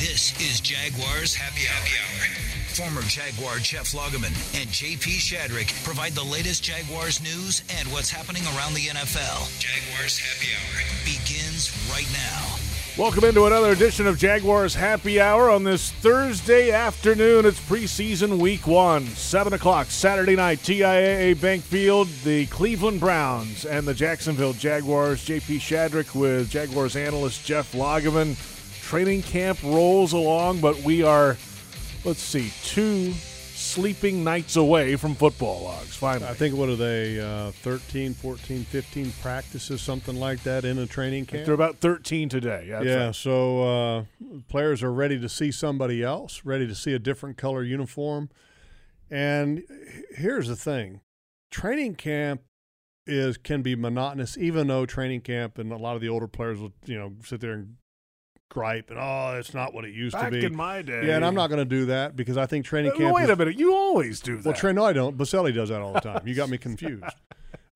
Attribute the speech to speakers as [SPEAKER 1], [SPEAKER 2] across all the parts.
[SPEAKER 1] This is Jaguars Happy Hour. Former Jaguar Jeff Lageman and JP Shadrick provide the latest Jaguars news and what's happening around the NFL. Jaguars Happy Hour begins right now.
[SPEAKER 2] Welcome into another edition of Jaguars Happy Hour on this Thursday afternoon. It's preseason week one, 7 o'clock Saturday night, TIAA Bank Field. The Cleveland Browns and the Jacksonville Jaguars. JP Shadrick with Jaguars analyst Jeff Lageman. Training camp rolls along, but we are, let's see, two sleeping nights away from football logs, finally.
[SPEAKER 3] I think, what are they, uh, 13, 14, 15 practices, something like that in a training camp?
[SPEAKER 2] They're about 13 today. That's
[SPEAKER 3] yeah,
[SPEAKER 2] right.
[SPEAKER 3] so uh, players are ready to see somebody else, ready to see a different color uniform. And here's the thing training camp is can be monotonous, even though training camp and a lot of the older players will, you know, sit there and gripe and oh, it's not what it used
[SPEAKER 2] Back
[SPEAKER 3] to be.
[SPEAKER 2] in my day.
[SPEAKER 3] yeah, and I'm not going to do that because I think training
[SPEAKER 2] Uh,
[SPEAKER 3] camp.
[SPEAKER 2] Wait
[SPEAKER 3] is-
[SPEAKER 2] a minute. You always do that.
[SPEAKER 3] well, Trey, no, I don't. Boselli does that all the time. You got me confused.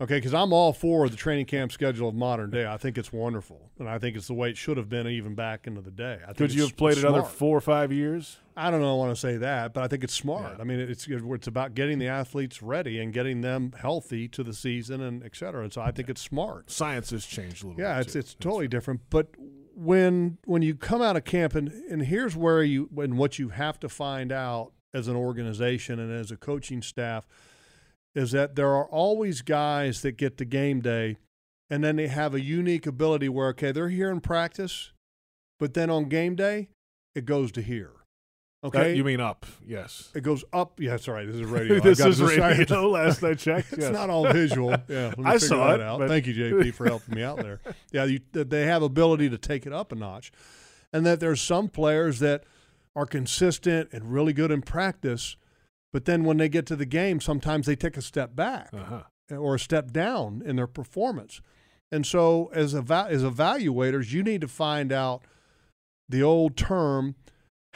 [SPEAKER 3] Okay, because I'm all for the training camp schedule of modern day. I think it's wonderful, and I think it's the way it should have been even back into the day. I think
[SPEAKER 2] Could you have played another four or five years?
[SPEAKER 3] I don't know. I want to say that, but I think it's smart.
[SPEAKER 2] Yeah.
[SPEAKER 3] I mean, it's it's about getting the athletes ready and getting them healthy to the season and et cetera. And so I think it's smart.
[SPEAKER 2] Science has changed a little
[SPEAKER 3] Yeah,
[SPEAKER 2] bit.
[SPEAKER 3] it's
[SPEAKER 2] too.
[SPEAKER 3] it's totally different. But when when you come out of camp and and here's where you and what you have to find out as an organization and as a coaching staff is that there are always guys that get to game day and then they have a unique ability where okay they're here in practice but then on game day it goes to here
[SPEAKER 2] That-
[SPEAKER 3] okay
[SPEAKER 2] you mean up? Yes.
[SPEAKER 3] it goes up yeah that's right this is radio
[SPEAKER 2] this is
[SPEAKER 3] to
[SPEAKER 2] radio. Last I checked,
[SPEAKER 3] it's
[SPEAKER 2] yes.
[SPEAKER 3] not all visual. Yeah, let me
[SPEAKER 2] I saw
[SPEAKER 3] that
[SPEAKER 2] it,
[SPEAKER 3] out.
[SPEAKER 2] but-
[SPEAKER 3] Thank you, JP, for helping me out there. Yeah, you, they have ability to take it up a notch, and that there's some players that are consistent and really good in practice, but then when they get to the game, sometimes they take a step back
[SPEAKER 2] Uh-huh.
[SPEAKER 3] or a step down in their performance. And so, as eva- as evaluators, you need to find out the old term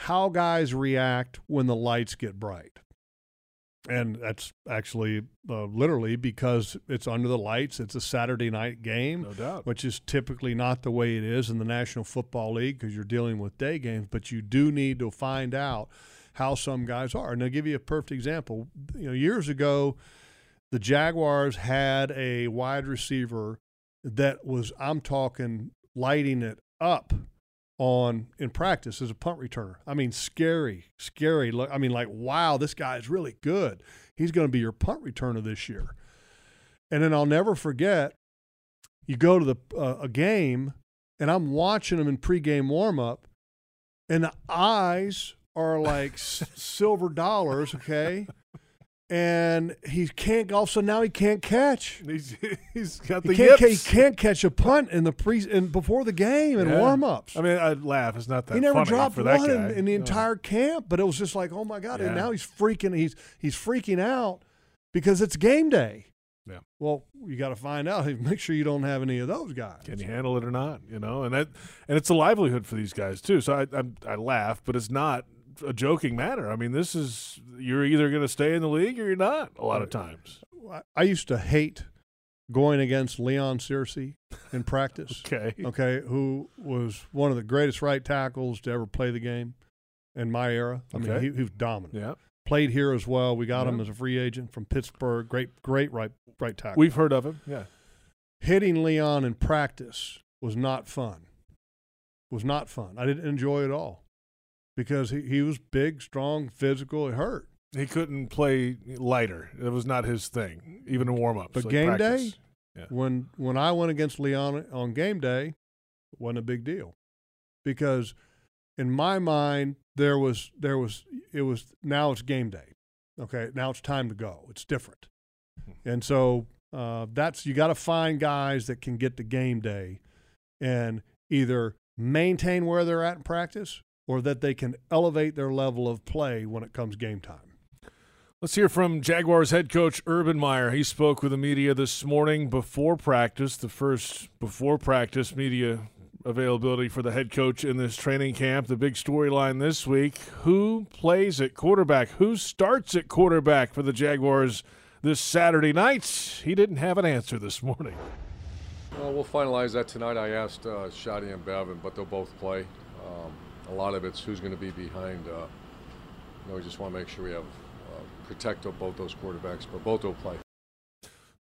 [SPEAKER 3] how guys react when the lights get bright. And that's actually uh, literally because it's under the lights. It's a Saturday night game,
[SPEAKER 2] No doubt.
[SPEAKER 3] which is typically not the way it is in the National Football League because you're dealing with day games. But you do need to find out how some guys are. And I'll give you a perfect example. You know, years ago, the Jaguars had a wide receiver that was, I'm talking, lighting it up on in practice as a punt returner. I mean, scary, scary. I mean, like, wow, this guy is really good. He's going to be your punt returner this year. And then I'll never forget, you go to the uh, a game, and I'm watching him in pregame warmup, and the eyes are like silver dollars. Okay. And he can't. Also, now he can't catch.
[SPEAKER 2] He's, he's got
[SPEAKER 3] He
[SPEAKER 2] the
[SPEAKER 3] can't, ca- he can't catch a punt in the pre in, before the game and
[SPEAKER 2] Yeah.
[SPEAKER 3] warm ups.
[SPEAKER 2] I mean, I'd laugh. It's not that
[SPEAKER 3] he never
[SPEAKER 2] funny
[SPEAKER 3] dropped
[SPEAKER 2] for
[SPEAKER 3] one in, in the
[SPEAKER 2] No.
[SPEAKER 3] entire camp, but it was just like, oh my god! And now he's freaking. He's he's freaking out because it's game day.
[SPEAKER 2] Yeah.
[SPEAKER 3] Well, you got to find out. Make sure you don't have any of those guys.
[SPEAKER 2] Can you handle it or not? You know, and that and it's a livelihood for these guys too. So I I, I laugh, but it's not a joking matter. I mean, this is you're either going to stay in the league or you're not. A lot of times.
[SPEAKER 3] I- used to hate going against Leon Searcy in practice.
[SPEAKER 2] Okay.
[SPEAKER 3] okay, who was one of the greatest right tackles to ever play the game in my era. I mean, he, he was dominant.
[SPEAKER 2] Yeah.
[SPEAKER 3] Played here as well. We got him as a free agent from Pittsburgh. Great, great right right tackle.
[SPEAKER 2] We've heard of him. Yeah.
[SPEAKER 3] hitting Leon in practice was not fun. Was not fun. I didn't enjoy it at all because he, he was big, strong, physical. It hurt.
[SPEAKER 2] He couldn't play lighter. It was not his thing, even in warm ups.
[SPEAKER 3] But game day, when when I went against Leon on game day, it wasn't a big deal because in my mind there was there was it was now it's game day. Okay, now it's time to go. It's different, and so uh, that's you got to find guys that can get to game day and either maintain where they're at in practice or that they can elevate their level of play when it comes game time.
[SPEAKER 2] Let's hear from Jaguars head coach Urban Meyer. He spoke with the media this morning before practice, the first before practice media availability for the head coach in this training camp. The big storyline this week who plays at quarterback? Who starts at quarterback for the Jaguars this Saturday night? He didn't have an answer this morning.
[SPEAKER 4] Well, we'll finalize that tonight. I asked uh, Schotty and Bevell, but they'll both play. Um, a lot of it's who's going to be behind. Uh, you know, we just want to make sure we have uh, protect both those quarterbacks, but both will play.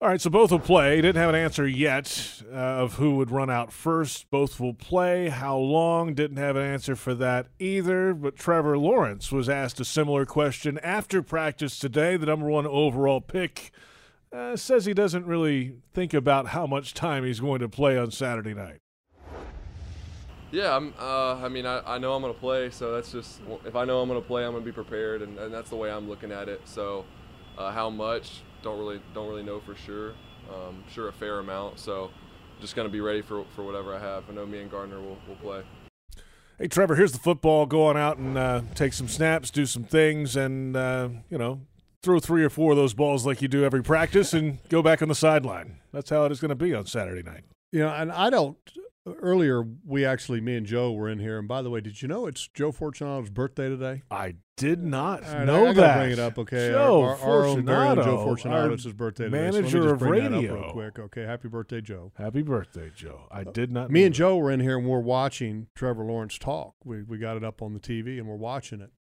[SPEAKER 2] All right, so both will play. Didn't have an answer yet uh, of who would run out first. Both will play. How long? Didn't have an answer for that either. But Trevor Lawrence was asked a similar question after practice today. The number one overall pick uh, says he doesn't really think about how much time he's going to play on Saturday night.
[SPEAKER 5] Yeah, I'm, uh, I mean, I, I know I'm going to play, so that's just if I know I'm going to play, I'm going to be prepared, and, and that's the way I'm looking at it. So, uh, how much? don't really don't really know for sure. Um, sure a fair amount. So just going to be ready for for whatever I have. I know me and Gardner will will play.
[SPEAKER 2] Hey Trevor, here's the football. Go on out and uh, take some snaps, do some things, and uh, you know throw three or four of those balls like you do every practice, and go back on the sideline. That's how it is going to be on Saturday night.
[SPEAKER 3] You know, and I don't earlier we actually me and Joe were in here, and by the way, did you know it's Joe Fortunato's birthday today?
[SPEAKER 2] I did not
[SPEAKER 3] right,
[SPEAKER 2] know
[SPEAKER 3] I, I
[SPEAKER 2] that.
[SPEAKER 3] Bring it up, okay?
[SPEAKER 2] Joe
[SPEAKER 3] our, our, our own Joe Fortunato,
[SPEAKER 2] it's
[SPEAKER 3] his birthday
[SPEAKER 2] today.
[SPEAKER 3] Manager
[SPEAKER 2] so
[SPEAKER 3] of
[SPEAKER 2] radio.
[SPEAKER 3] real quick, okay? Happy birthday, Joe.
[SPEAKER 2] Happy birthday, Joe. I uh, did not.
[SPEAKER 3] Me and that. Joe were in here and we're watching Trevor Lawrence talk. We we got it up on the TV and we're watching it.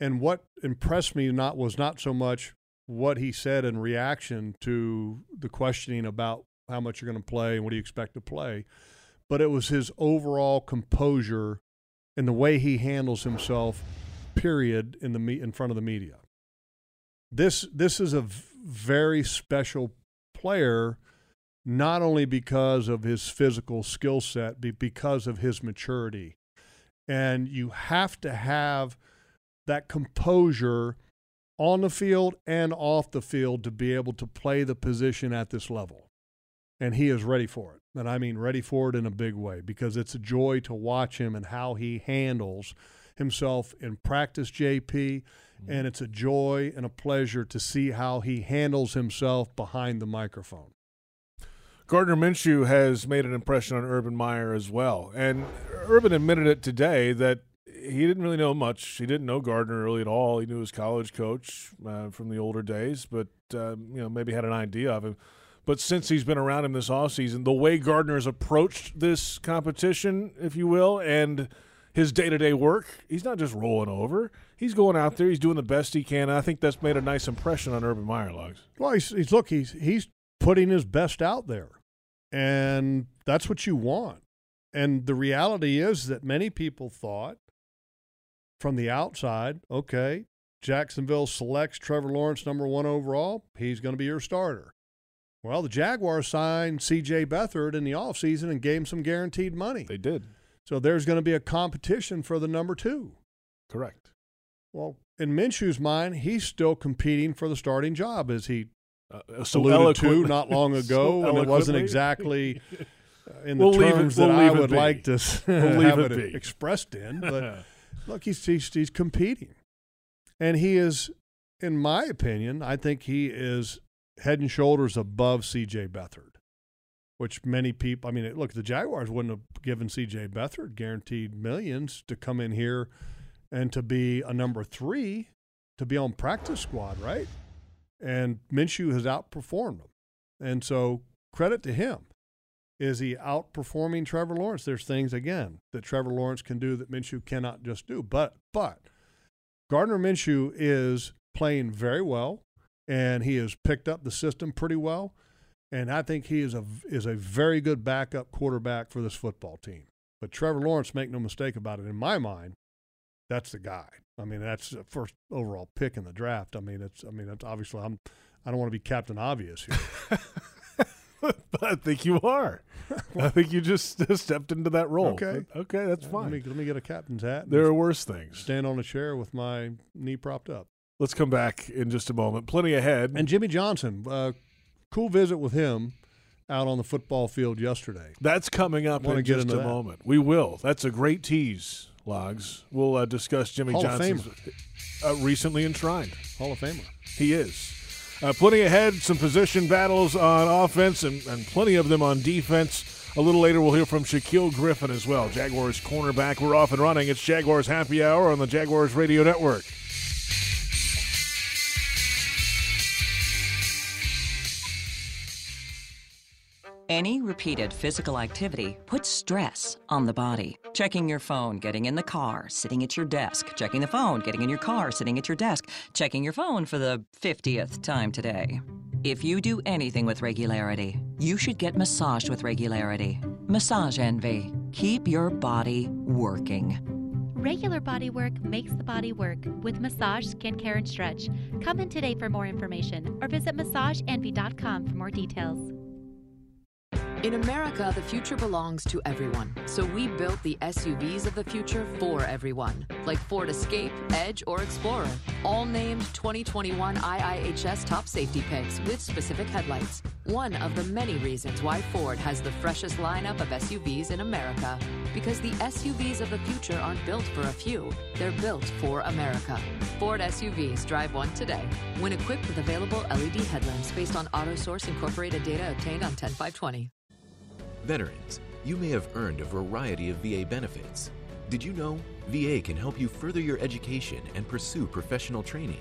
[SPEAKER 3] And what impressed me not was not so much what he said in reaction to the questioning about how much you're going to play and what do you expect to play but it was his overall composure and the way he handles himself period in the me- in front of the media. This this is a very special player not only because of his physical skill set but because of his maturity. And you have to have that composure on the field and off the field to be able to play the position at this level. And he is ready for it. And I mean ready for it in a big way because it's a joy to watch him and how he handles himself in practice, JP. Mm-hmm. And it's a joy and a pleasure to see how he handles himself behind the microphone.
[SPEAKER 2] Gardner Minshew has made an impression on Urban Meyer as well. And Urban admitted it today that he didn't really know much. He didn't know Gardner really at all. He knew his college coach uh, from the older days, but uh, you know maybe had an idea of him. But since he's been around him this offseason, the way Gardner has approached this competition, if you will, and his day to day work, he's not just rolling over. He's going out there. He's doing the best he can. I think that's made a nice impression on Urban Meyer Lags.
[SPEAKER 3] Well, he's, he's look, he's he's putting his best out there, and that's what you want. And the reality is that many people thought from the outside, okay, Jacksonville selects Trevor Lawrence number one overall. He's going to be your starter. Well, the Jaguars signed C.J. Beathard in the offseason and gave him some guaranteed money.
[SPEAKER 2] They did.
[SPEAKER 3] So there's going to be a competition for the number two.
[SPEAKER 2] Correct.
[SPEAKER 3] Well, in Minshew's mind, he's still competing for the starting job, as he uh,
[SPEAKER 2] so
[SPEAKER 3] alluded to not long ago,
[SPEAKER 2] so
[SPEAKER 3] and it wasn't exactly uh, in the
[SPEAKER 2] we'll
[SPEAKER 3] terms
[SPEAKER 2] it, we'll
[SPEAKER 3] that I would like to
[SPEAKER 2] we'll
[SPEAKER 3] have
[SPEAKER 2] it,
[SPEAKER 3] it expressed in. But look, he's, he's he's competing, and he is, in my opinion, I think he is head and shoulders above CJ Beathard, which many people, I mean, look, the Jaguars wouldn't have given CJ Beathard guaranteed millions to come in here and to be a number three, to be on practice squad, right? And Minshew has outperformed him. And so credit to him. Is he outperforming Trevor Lawrence? There's things again that Trevor Lawrence can do that Minshew cannot just do. But but Gardner Minshew is playing very well and he has picked up the system pretty well. And I think he is a is a very good backup quarterback for this football team. But Trevor Lawrence, make no mistake about it, in my mind, that's the guy. I mean, that's the first overall pick in the draft. I mean, it's I mean, it's obviously I'm I don't want to be Captain Obvious here.
[SPEAKER 2] but I think you are. I think you just stepped into that role.
[SPEAKER 3] Okay,
[SPEAKER 2] okay, that's fine.
[SPEAKER 3] Let me, let me get a captain's hat.
[SPEAKER 2] There are worse things.
[SPEAKER 3] Stand on a chair with my knee propped up.
[SPEAKER 2] Let's come back in just a moment. Plenty ahead.
[SPEAKER 3] And Jimmy Johnson, uh, cool visit with him out on the football field yesterday.
[SPEAKER 2] That's coming up in just a that. moment. We will. That's a great tease, Lags. We'll uh, discuss Jimmy
[SPEAKER 3] Hall
[SPEAKER 2] Johnson. Uh, recently enshrined.
[SPEAKER 3] Hall of Famer.
[SPEAKER 2] He is. Uh, plenty ahead, some position battles on offense and, and plenty of them on defense. A little later, we'll hear from Shaquill Griffin as well, Jaguars cornerback. We're off and running. It's Jaguars Happy Hour on the Jaguars Radio Network.
[SPEAKER 6] Any repeated physical activity puts stress on the body. Checking your phone, getting in the car, sitting at your desk, checking the phone, getting in your car, sitting at your desk, checking your phone for the 50th time today. If you do anything with regularity, you should get massaged with regularity. Massage Envy. Keep your body working.
[SPEAKER 7] Regular body work makes the body work with massage, skincare, and stretch. Come in today for more information or visit massageenvy.com for more details.
[SPEAKER 8] In America, the future belongs to everyone. So we built the SUVs of the future for everyone, like Ford Escape, Edge, or Explorer, all named 2021 IIHS top safety picks with specific headlights. One of the many reasons why Ford has the freshest lineup of SUVs in America. Because the SUVs of the future aren't built for a few, they're built for America. Ford SUVs drive one today. When equipped with available LED headlamps based on AutoSource Incorporated data obtained on 10520.
[SPEAKER 9] Veterans, you may have earned a variety of VA benefits. Did you know VA can help you further your education and pursue professional training?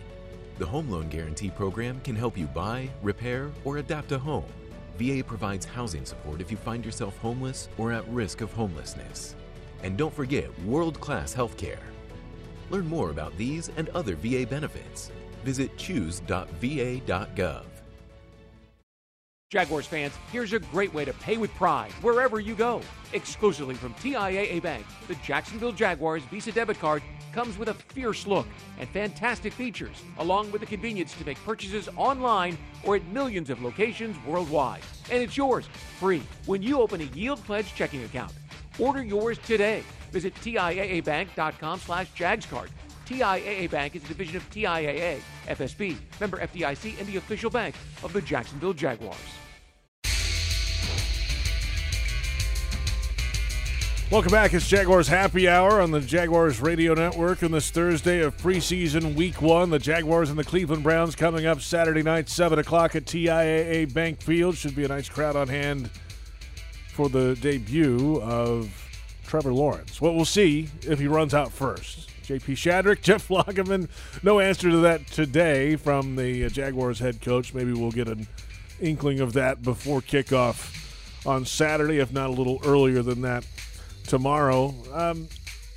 [SPEAKER 9] The Home Loan Guarantee Program can help you buy, repair, or adapt a home. VA provides housing support if you find yourself homeless or at risk of homelessness. And don't forget world class health care. Learn more about these and other VA benefits. Visit choose.va.gov.
[SPEAKER 10] Jaguars fans, here's a great way to pay with pride wherever you go. Exclusively from TIAA Bank, the Jacksonville Jaguars Visa debit card comes with a fierce look and fantastic features, along with the convenience to make purchases online or at millions of locations worldwide. And it's yours free when you open a Yield Pledge checking account. Order yours today. Visit TIAABank.com slash JagsCard. TIAA Bank is a division of TIAA, FSB, member FDIC, and the official bank of the Jacksonville Jaguars.
[SPEAKER 2] Welcome back. It's Jaguars Happy Hour on the Jaguars Radio Network on this Thursday of preseason week one. The Jaguars and the Cleveland Browns coming up Saturday night, 7 o'clock at TIAA Bank Field. Should be a nice crowd on hand for the debut of Trevor Lawrence. Well, we'll see if he runs out first. JP Shadrick, Jeff Lageman, no answer to that today from the uh, Jaguars head coach. Maybe we'll get an inkling of that before kickoff on Saturday, if not a little earlier than that tomorrow. Um,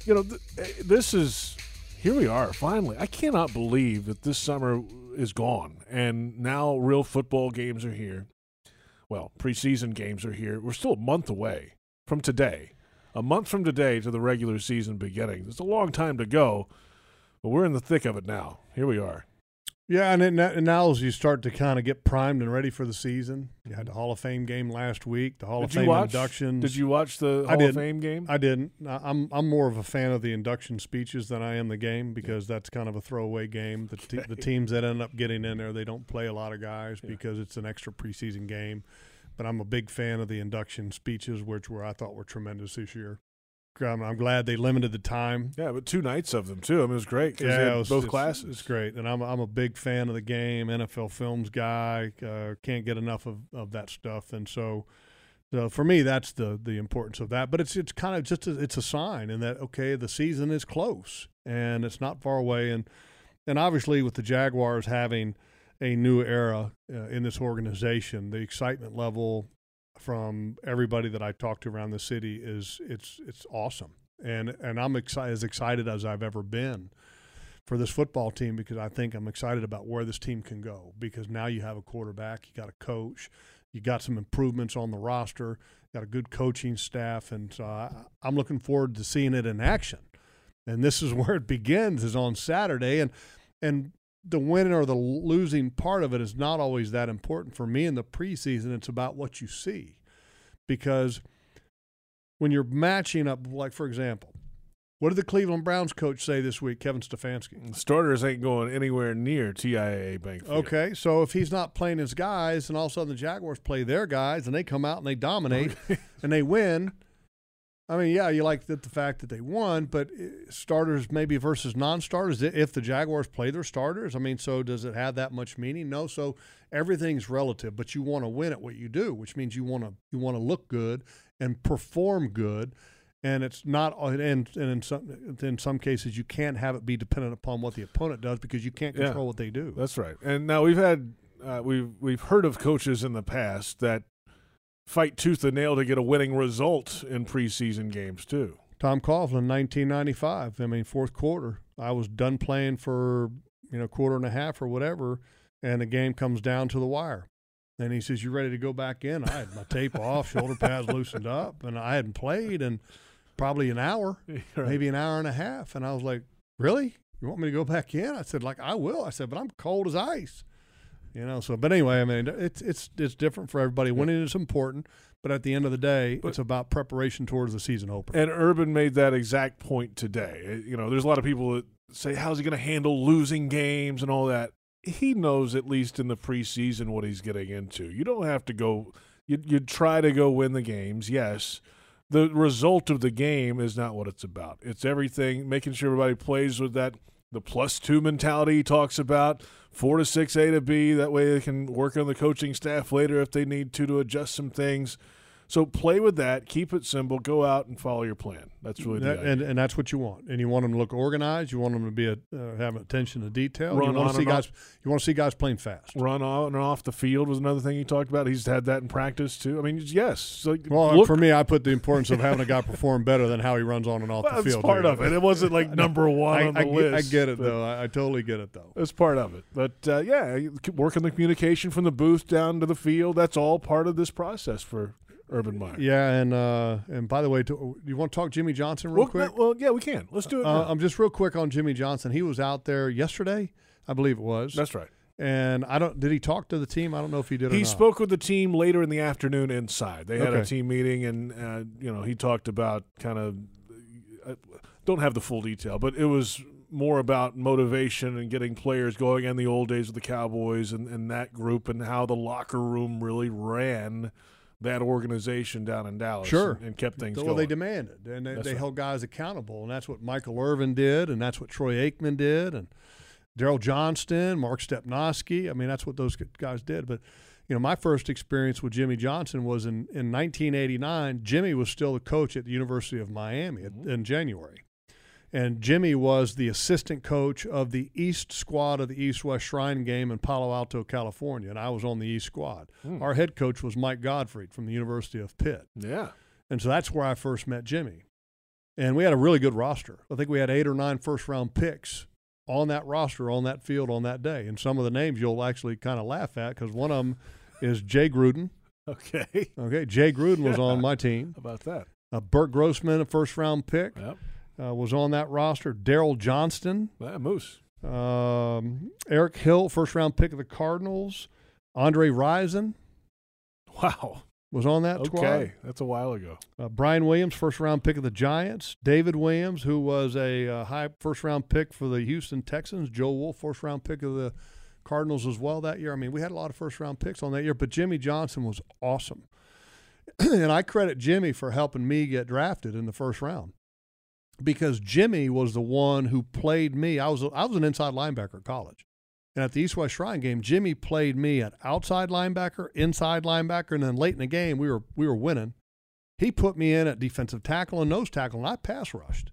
[SPEAKER 2] you know, th- eh, this is here we are finally. I cannot believe that this summer is gone and now real football games are here. Well, preseason games are here. We're still a month away from today. A month from today to the regular season beginning. It's a long time to go, but we're in the thick of it now. Here we are.
[SPEAKER 3] Yeah, and, it, and now as you start to kind of get primed and ready for the season, you had the Hall of Fame game last week, the Hall
[SPEAKER 2] Did
[SPEAKER 3] of Fame
[SPEAKER 2] watch-
[SPEAKER 3] inductions.
[SPEAKER 2] Did you watch the Hall of Fame game?
[SPEAKER 3] I didn't. I'm I'm more of a fan of the induction speeches than I am the game because that's kind of a throwaway game. The te- the teams that end up getting in there, they don't play a lot of guys because it's an extra preseason game. But I'm a big fan of the induction speeches, which were I thought were tremendous this year. Um, I'm glad they limited the time.
[SPEAKER 2] Yeah, but two nights of them too. I mean, it was great.
[SPEAKER 3] Yeah, it was-
[SPEAKER 2] both
[SPEAKER 3] it's-
[SPEAKER 2] classes.
[SPEAKER 3] It's great, and I'm I'm a big fan of the game. NFL films guy, uh, can't get enough of, of that stuff, and so, so for me, that's the the importance of that. But it's it's kind of just a, it's a sign in that okay, the season is close and it's not far away, and and obviously with the Jaguars having a new era uh, in this organization, the excitement level from everybody that I talk to around the city is it's it's awesome, and and I'm excited as excited as I've ever been for this football team because I think I'm excited about where this team can go because now you have a quarterback, you got a coach, you got some improvements on the roster, got a good coaching staff, and I, I'm looking forward to seeing it in action. And this is where it begins is on Saturday, and and the winning or the losing part of it is not always that important for me in the preseason. It's about what you see, because when you're matching up, like for example, what did the Cleveland Browns coach say this week, Kevin Stefanski?
[SPEAKER 2] Starters ain't going anywhere near TIAA Bank. Field.
[SPEAKER 3] Okay, so if he's not playing his guys, and all of a sudden the Jaguars play their guys, and they come out and they dominate and they win. I mean, yeah, you like the, the fact that they won, but uh, starters maybe versus non-starters. If the Jaguars play their starters, I mean, so does it have that much meaning? No. So everything's relative, but you want to win at what you do, which means you want to you want to look good and perform good. And it's not, and, and in some in some cases you can't have it be dependent upon what the opponent does because you can't
[SPEAKER 2] Yeah.
[SPEAKER 3] control what they do.
[SPEAKER 2] That's right. And now we've had uh, we've we've heard of coaches in the past that fight tooth and nail to get a winning result in preseason games too.
[SPEAKER 3] Tom Coughlin, 1995. I mean, fourth quarter. I was done playing for you know quarter and a half or whatever, and the game comes down to the wire. And he says, "You ready to go back in?" I had my tape off, shoulder pads loosened up, and I hadn't played in probably an hour,
[SPEAKER 2] Right.
[SPEAKER 3] maybe an hour and a half. And I was like, "Really? You want me to go back in?" I said, "Like I will." I said, "But I'm cold as ice." You know. So, but anyway, I mean, it's it's it's different for everybody. Winning is important, but at the end of the day, it's about preparation towards the season opener.
[SPEAKER 2] And Urban made that exact point today. You know, there's a lot of people that say, "How's he going to handle losing games and all that?" He knows at least in the preseason what he's getting into. You don't have to go. You you try to go win the games, yes. The result of the game is not what it's about. It's everything, making sure everybody plays with that the plus two mentality he talks about, four to six, A to B. That way they can work on the coaching staff later if they need to to adjust some things. So play with that, keep it simple, go out and follow your plan. That's really the
[SPEAKER 3] That- and and that's what you want. And you want them to look organized. You want them to be a, uh, have attention to detail.
[SPEAKER 2] Run
[SPEAKER 3] you want to see guys.
[SPEAKER 2] off.
[SPEAKER 3] You want to see guys playing fast.
[SPEAKER 2] Run on and off the field was another thing he talked about. He's had that in practice too. I mean, yes. So
[SPEAKER 3] Well,
[SPEAKER 2] look,
[SPEAKER 3] for me, I put the importance of having a guy perform better than how he runs on and off
[SPEAKER 2] well,
[SPEAKER 3] the
[SPEAKER 2] that's
[SPEAKER 3] field.
[SPEAKER 2] part
[SPEAKER 3] too.
[SPEAKER 2] of it. It wasn't like number one
[SPEAKER 3] I,
[SPEAKER 2] on the
[SPEAKER 3] I get-
[SPEAKER 2] list.
[SPEAKER 3] I get it though. I, I totally get it though.
[SPEAKER 2] That's part of it. But uh, yeah, working the communication from the booth down to the field. That's all part of this process for Urban Meyer.
[SPEAKER 3] Yeah, and uh, and by the way, do you want to talk Jimmy Johnson real
[SPEAKER 2] Well,
[SPEAKER 3] quick?
[SPEAKER 2] well, yeah, we can. Let's do it.
[SPEAKER 3] Uh. I'm just real quick on Jimmy Johnson. He was out there yesterday, I believe it was.
[SPEAKER 2] That's right.
[SPEAKER 3] And I don't. Did he talk to the team? I don't know if he did. or
[SPEAKER 2] He spoke with the team later in the afternoon inside. They had a team meeting, and uh, you know he talked about kind of uh, don't have the full detail, but it was more about motivation and getting players going in the old days of the Cowboys and, and that group and how the locker room really ran that organization down in Dallas
[SPEAKER 3] Sure.
[SPEAKER 2] and, and kept things
[SPEAKER 3] well,
[SPEAKER 2] going.
[SPEAKER 3] Well, they demanded, and they, they
[SPEAKER 2] right.
[SPEAKER 3] held guys accountable, and that's what Michael Irvin did, and that's what Troy Aikman did, and Daryl Johnston, Mark Stepnoski. I mean, that's what those guys did. But you know, my first experience with Jimmy Johnson was in in 1989. Jimmy was still the coach at the University of Miami
[SPEAKER 2] Mm-hmm.
[SPEAKER 3] in January. And Jimmy was the assistant coach of the East squad of the East West Shrine game in Palo Alto, California, and I was on the East squad.
[SPEAKER 2] Hmm.
[SPEAKER 3] Our head coach was Mike Gottfried from the University of Pitt.
[SPEAKER 2] yeah.
[SPEAKER 3] And so that's where I first met Jimmy. And we had a really good roster. I think we had eight or nine first round picks on that roster, on that field, on that day. And some of the names you'll actually kind of laugh at because one of them is Jay Gruden.
[SPEAKER 2] Okay.
[SPEAKER 3] Okay, Jay Gruden was on my team.
[SPEAKER 2] How about that?
[SPEAKER 3] Uh, Burt Grossman, a first round pick,
[SPEAKER 2] Yep.
[SPEAKER 3] Uh, was on that roster. Daryl Johnston,
[SPEAKER 2] Yeah, Moose.
[SPEAKER 3] um, Eric Hill, first round pick of the Cardinals. Andre Rison
[SPEAKER 2] Wow.
[SPEAKER 3] was on that squad.
[SPEAKER 2] Okay. That's a while ago.
[SPEAKER 3] Uh, Brian Williams, first round pick of the Giants. David Williams, who was a uh, high first round pick for the Houston Texans. Joe Wolf, first round pick of the Cardinals as well that year. I mean, we had a lot of first round picks on that year, but Jimmy Johnson was awesome. and I credit Jimmy for helping me get drafted in the first round because Jimmy was the one who played me. I was I was an inside linebacker at college. And at the East West Shrine game, Jimmy played me at outside linebacker, inside linebacker, and then late in the game we were we were winning. He put me in at defensive tackle and nose tackle, and I pass rushed.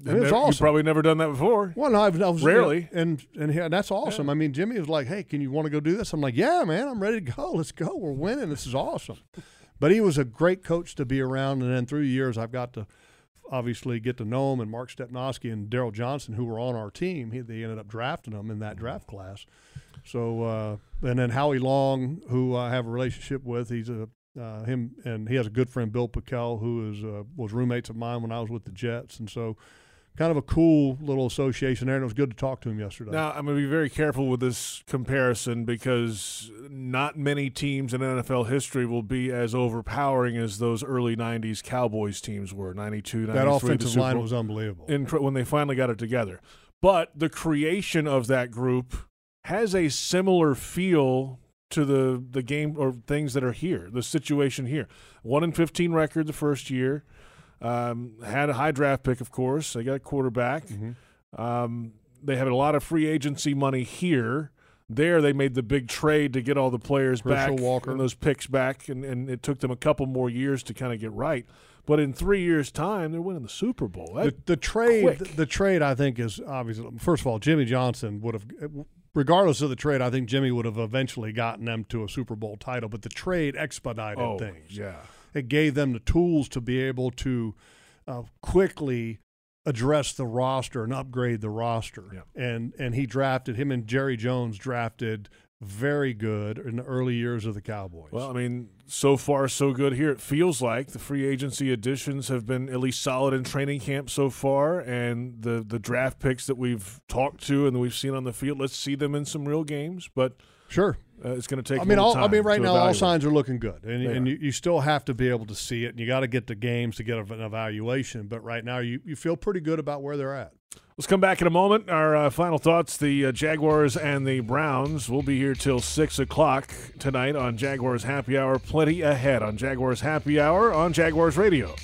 [SPEAKER 3] It was
[SPEAKER 2] Never-
[SPEAKER 3] awesome.
[SPEAKER 2] You've probably never done that before.
[SPEAKER 3] Well, no, I've, I was
[SPEAKER 2] Rarely.
[SPEAKER 3] and and yeah, that's awesome. I mean, Jimmy was like, "Hey, can you want to go do this?" I'm like, "Yeah, man, I'm ready to go. Let's go. We're winning. This is awesome." But he was a great coach to be around, and then through the years, I've got to obviously get to know him and Mark Stepnoski and Daryl Johnson, who were on our team. He, they ended up drafting him in that draft class. So, uh, and then Howie Long, who I have a relationship with, he's a uh, him and he has a good friend Bill Pickel, who is uh, was roommates of mine when I was with the Jets, and so kind of a cool little association there. And it was good to talk to him yesterday.
[SPEAKER 2] Now, I'm going to be very careful with this comparison because not many teams in NFL history will be as overpowering as those early 90s Cowboys teams were 92, 93.
[SPEAKER 3] that offensive line
[SPEAKER 2] Bowl-
[SPEAKER 3] was unbelievable.
[SPEAKER 2] when they finally got it together. But the creation of that group has a similar feel to the the game or things that are here, the situation here. One in fifteen record the first year. Um, had a high draft pick, of course. They got a quarterback.
[SPEAKER 3] Mm-hmm.
[SPEAKER 2] Um, they have a lot of free agency money here. There, they made the big trade to get all the players
[SPEAKER 3] Herschel
[SPEAKER 2] back
[SPEAKER 3] Walker.
[SPEAKER 2] and those picks back, and, and it took them a couple more years to kind of get right. But in three years' time, they're winning the Super Bowl.
[SPEAKER 3] the, the trade, the, the trade, I think is obviously. First of all, Jimmy Johnson would have regardless of the trade, I think Jimmy would have eventually gotten them to a Super Bowl title. But the trade expedited
[SPEAKER 2] Oh,
[SPEAKER 3] things.
[SPEAKER 2] yeah.
[SPEAKER 3] It gave them the tools to be able to uh, quickly address the roster and upgrade the roster.
[SPEAKER 2] Yeah.
[SPEAKER 3] And and he drafted him and Jerry Jones drafted very good in the early years of the Cowboys.
[SPEAKER 2] Well, I mean, so far so good here. It feels like the free agency additions have been at least solid in training camp so far, and the the draft picks that we've talked to and that we've seen on the field. Let's see them in some real games, but
[SPEAKER 3] sure.
[SPEAKER 2] Uh, it's going to take.
[SPEAKER 3] I
[SPEAKER 2] a
[SPEAKER 3] mean,
[SPEAKER 2] little
[SPEAKER 3] all, I mean, right
[SPEAKER 2] to
[SPEAKER 3] now all signs are looking good, and,
[SPEAKER 2] They
[SPEAKER 3] and you, you still have to be able to see it, and you got to get the games to get an evaluation. But right now, you, you feel pretty good about where they're at.
[SPEAKER 2] Let's come back in a moment. Our uh, final thoughts: the uh, Jaguars and the Browns. We'll be here till six o'clock tonight on Jaguars Happy Hour. Plenty ahead on Jaguars Happy Hour on Jaguars Radio.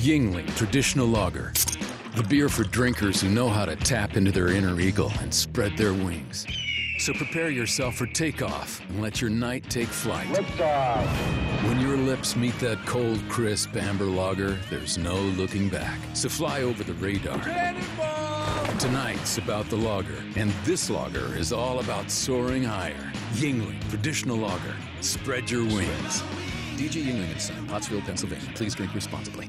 [SPEAKER 11] Yuengling Traditional Lager. The beer for drinkers who know how to tap into their inner eagle and spread their wings. So prepare yourself for takeoff and let your night take flight. When your lips meet that cold, crisp amber lager, there's no looking back. So fly over the radar. Tonight's about the lager, and this lager is all about soaring higher. Yuengling Traditional Lager. Spread your wings. DJ Yuengling and Son, Pottsville, Pennsylvania. Please drink responsibly.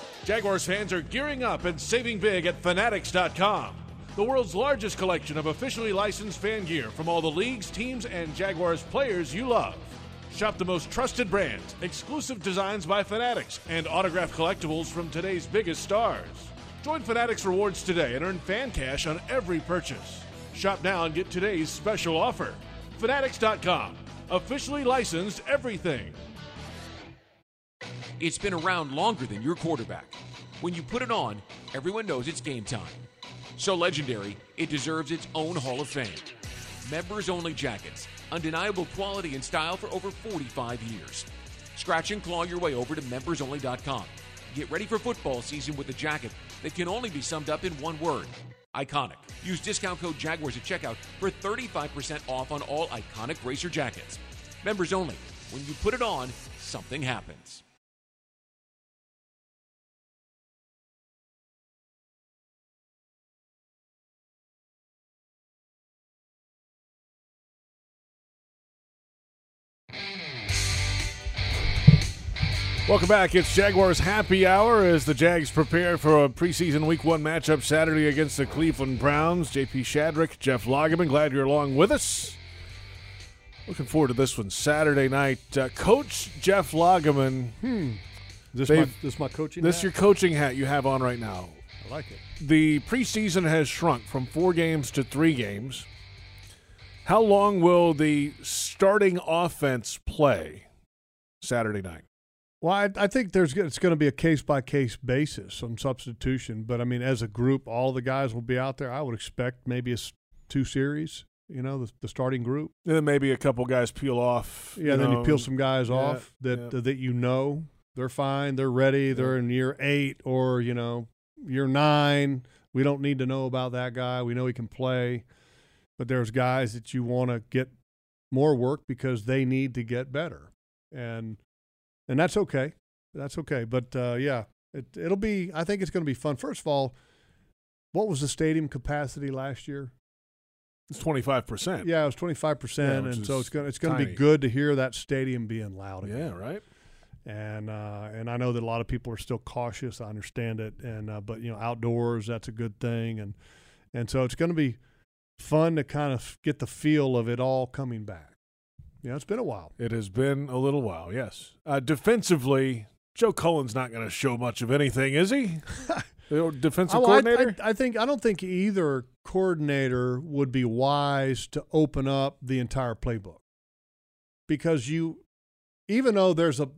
[SPEAKER 2] Jaguars fans are gearing up and saving big at Fanatics.com. The world's largest collection of officially licensed fan gear from all the leagues, teams, and Jaguars players you love. Shop the most trusted brands, exclusive designs by Fanatics, and autographed collectibles from today's biggest stars. Join Fanatics Rewards today and earn fan cash on every purchase. Shop now and get today's special offer. Fanatics.com. Officially licensed everything.
[SPEAKER 10] It's been around longer than your quarterback. When you put it on, everyone knows it's game time. So legendary, it deserves its own Hall of Fame. Members only jackets, undeniable quality and style for over 45 years. Scratch and claw your way over to membersonly.com. Get ready for football season with a jacket that can only be summed up in one word iconic. Use discount code Jaguars at checkout for 35% off on all iconic racer jackets. Members only. When you put it on, something happens.
[SPEAKER 2] Welcome back. It's Jaguars Happy Hour as the Jags prepare for a preseason Week One matchup Saturday against the Cleveland Browns. JP Shadrick, Jeff Lageman, glad you're along with us. Looking forward to this one Saturday night. Uh, Coach Jeff Lageman. Hmm.
[SPEAKER 3] This my, this my coaching. Hat.
[SPEAKER 2] This
[SPEAKER 3] hat?
[SPEAKER 2] your coaching hat you have on right now.
[SPEAKER 3] I like it.
[SPEAKER 2] The preseason has shrunk from four games to three games. How long will the starting offense play Saturday night?
[SPEAKER 3] Well, I, I think there's it's going to be a case by case basis on substitution, but I mean, as a group, all the guys will be out there. I would expect maybe a two series. You know, the, the starting group.
[SPEAKER 2] And then maybe a couple guys peel off.
[SPEAKER 3] Yeah, then you peel some guys
[SPEAKER 2] Yeah,
[SPEAKER 3] off that
[SPEAKER 2] yeah.
[SPEAKER 3] that you know they're fine, they're ready, they're in year eight or you know year nine. We don't need to know about that guy. We know he can play, but there's guys that you want to get more work because they need to get better, and and that's okay. That's okay. But uh, yeah, it it'll be. I think it's going to be fun. First of all, what was the stadium capacity last year?
[SPEAKER 2] It's twenty five percent.
[SPEAKER 3] Yeah, it was twenty five percent, and so it's going it's going to be good to hear that stadium being loud. Again.
[SPEAKER 2] Yeah, right.
[SPEAKER 3] And uh, and I know that a lot of people are still cautious. I understand it, and uh, but you know, outdoors that's a good thing, and and so it's going to be fun to kind of get the feel of it all coming back. Know, it's been a while.
[SPEAKER 2] It has been a little while, yes. Uh, defensively, Joe Cullen's not going to show much of anything, is he? defensive
[SPEAKER 3] Oh, I-
[SPEAKER 2] coordinator?
[SPEAKER 3] I, I think I don't think either coordinator would be wise to open up the entire playbook because you, even though there's a,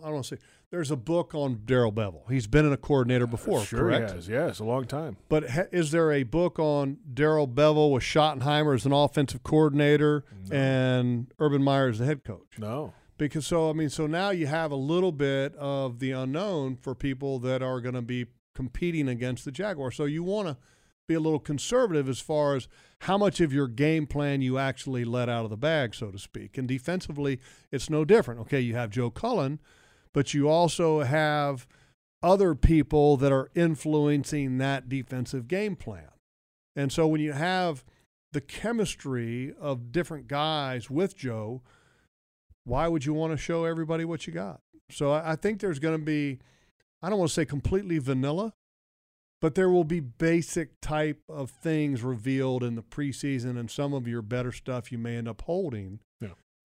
[SPEAKER 3] I don't want to say there's a book on Darrell Bevell. He's been in a coordinator before,
[SPEAKER 2] sure
[SPEAKER 3] correct?
[SPEAKER 2] has. Yes, a long time.
[SPEAKER 3] But ha- is there a book on Darrell Bevell with Schottenheimer as an offensive coordinator and Urban Meyer as the head coach?
[SPEAKER 2] No.
[SPEAKER 3] Because so I mean, so now you have a little bit of the unknown for people that are going to be competing against the Jaguar. So you want to be a little conservative as far as how much of your game plan you actually let out of the bag, so to speak. And defensively, it's no different. Okay, you have Joe Cullen, but you also have other people that are influencing that defensive game plan. And so when you have the chemistry of different guys with Joe, why would you want to show everybody what you got? So I think there's going to be, I don't want to say completely vanilla, but there will be basic type of things revealed in the preseason, and some of your better stuff you may end up holding.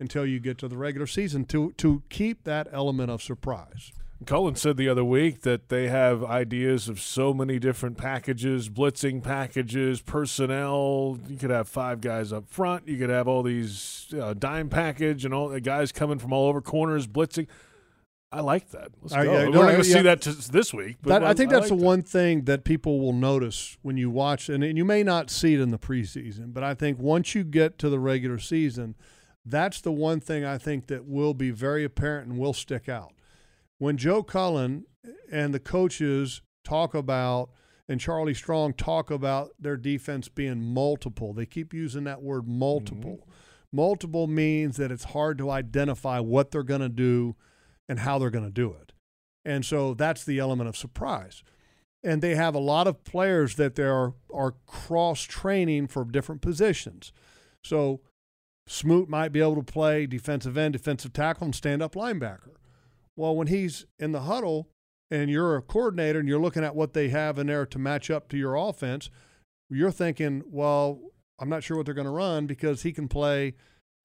[SPEAKER 3] Until you get to the regular season to to keep that element of surprise.
[SPEAKER 2] Cullen said the other week that they have ideas of so many different packages, blitzing packages, personnel. You could have five guys up front. You could have all these uh, dime package and all the guys coming from all over corners blitzing. I like that. Let's
[SPEAKER 3] I-
[SPEAKER 2] go.
[SPEAKER 3] I-
[SPEAKER 2] We're
[SPEAKER 3] no,
[SPEAKER 2] not going
[SPEAKER 3] I-
[SPEAKER 2] to see
[SPEAKER 3] yeah.
[SPEAKER 2] that t- this week. But
[SPEAKER 3] That, I think that's
[SPEAKER 2] like
[SPEAKER 3] the one thing that people will notice when you watch, and, and you may not see it in the preseason, but I think once you get to the regular season, that's the one thing I think that will be very apparent and will stick out. When Joe Cullen and the coaches talk about, and Charlie Strong talk about their defense being multiple, they keep using that word multiple. Mm-hmm. Multiple means that it's hard to identify what they're going to do and how they're going to do it. And so that's the element of surprise. And they have a lot of players that they are, are cross training for different positions. So Smoot might be able to play defensive end, defensive tackle, and stand up linebacker. Well, when he's in the huddle and you're a coordinator and you're looking at what they have in there to match up to your offense, you're thinking, well, I'm not sure what they're going to run because he can play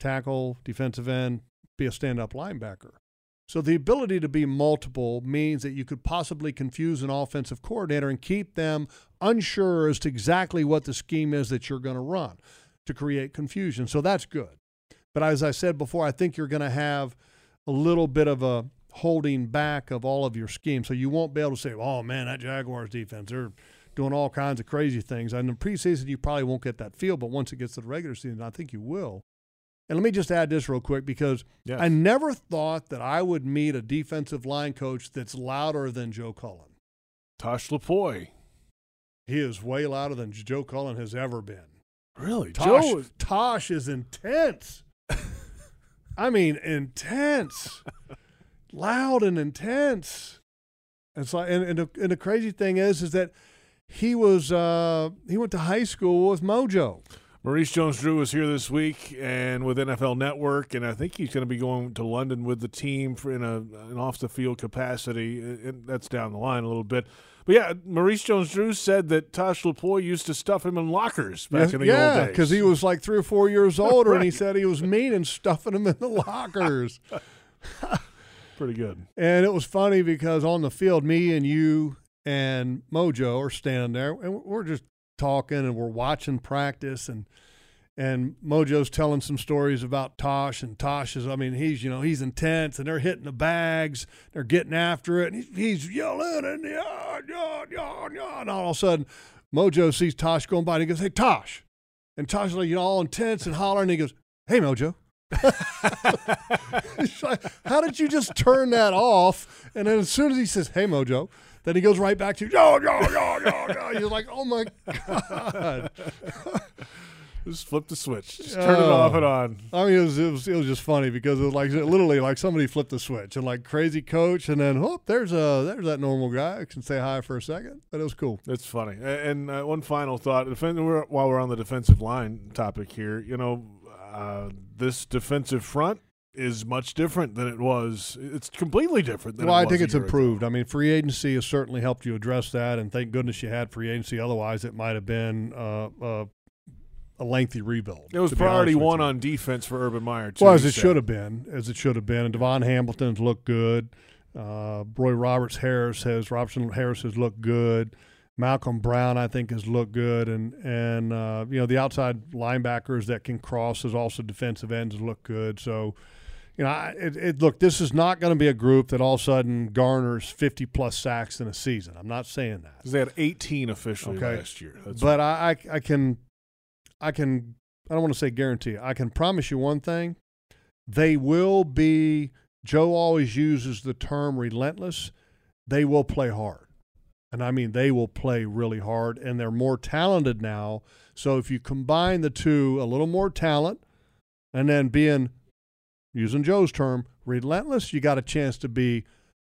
[SPEAKER 3] tackle, defensive end, be a stand up linebacker. So the ability to be multiple means that you could possibly confuse an offensive coordinator and keep them unsure as to exactly what the scheme is that you're going to run to create confusion. So that's good. But as I said before, I think you're going to have a little bit of a holding back of all of your schemes. So you won't be able to say, oh man, that Jaguars defense, they're doing all kinds of crazy things. And in the preseason, you probably won't get that feel, but once it gets to the regular season, I think you will. And let me just add this real quick because
[SPEAKER 2] Yes.
[SPEAKER 3] I never thought that I would meet a defensive line coach that's louder than Joe Cullen.
[SPEAKER 2] Tosh Lupoi.
[SPEAKER 3] He is way louder than Joe Cullen has ever been.
[SPEAKER 2] Really?
[SPEAKER 3] Tosh,
[SPEAKER 2] Joe is-
[SPEAKER 3] Tosh is intense. I mean, intense, loud and intense. It's like, and, and, the, and the crazy thing is, is that he was uh, he went to high school with Mojo.
[SPEAKER 2] Maurice Jones-Drew is here this week and with NFL Network, and I think he's going to be going to London with the team for in a an off the field capacity. And that's down the line a little bit. But yeah, Maurice Jones-Drew said that Tosh Lupoi used to stuff him in lockers back in the
[SPEAKER 3] yeah,
[SPEAKER 2] old days.
[SPEAKER 3] because he was like three or four years older, and he said he was mean and stuffing him in the lockers.
[SPEAKER 2] Pretty good.
[SPEAKER 3] And it was funny because on the field, me and you and Mojo are standing there, and we're just talking and we're watching practice, and and Mojo's telling some stories about Tosh, and Tosh is, I mean, he's you know he's intense, and they're hitting the bags, they're getting after it, and he's, he's yelling and yeah, yeah, yeah, yeah, and all of a sudden, Mojo sees Tosh going by, and he goes, "Hey, Tosh," and Tosh is like you know all intense and hollering, and he goes, "Hey, Mojo." How did you just turn that off? And then as soon as he says, "Hey, Mojo," then he goes right back to yo, yo, yo, yo, yo. You're like, "Oh my god!"
[SPEAKER 2] Just flip the switch. Just turn it off and on.
[SPEAKER 3] I mean, it was, it was it was just funny because it was like literally like somebody flipped the switch and like crazy coach, and then oh, there's a there's that normal guy who can say hi for a second, but it was cool.
[SPEAKER 2] It's funny. And uh, one final thought, while we're on the defensive line topic here, you know, uh, this defensive front is much different than it was. It's completely different than
[SPEAKER 3] Well, I think it's
[SPEAKER 2] year ago.
[SPEAKER 3] improved. I mean, free agency has certainly helped you address that, and thank goodness you had free agency. Otherwise, it might have been uh, uh, a lengthy rebuild.
[SPEAKER 2] It was priority one on defense for Urban Meyer, too.
[SPEAKER 3] Well, as it
[SPEAKER 2] said.
[SPEAKER 3] should have been, as it should have been. And Davon Hamilton's looked good. Uh, Roy Roberts Harris has Robertson Harris has looked good. Malcolm Brown, I think, has looked good, and and uh, you know the outside linebackers that can cross as also defensive ends look good. So, you know, I, it, it, look, this is not going to be a group that all of a sudden garners 50 plus sacks in a season. I'm not saying that.
[SPEAKER 2] Because they had 18 officially okay. last year.
[SPEAKER 3] That's but I, I, I can, I can, I don't want to say guarantee. I can promise you one thing: they will be. Joe always uses the term relentless. They will play hard, and I mean they will play really hard, and they're more talented now. So if you combine the two, a little more talent, and then being using Joe's term, relentless, you got a chance to be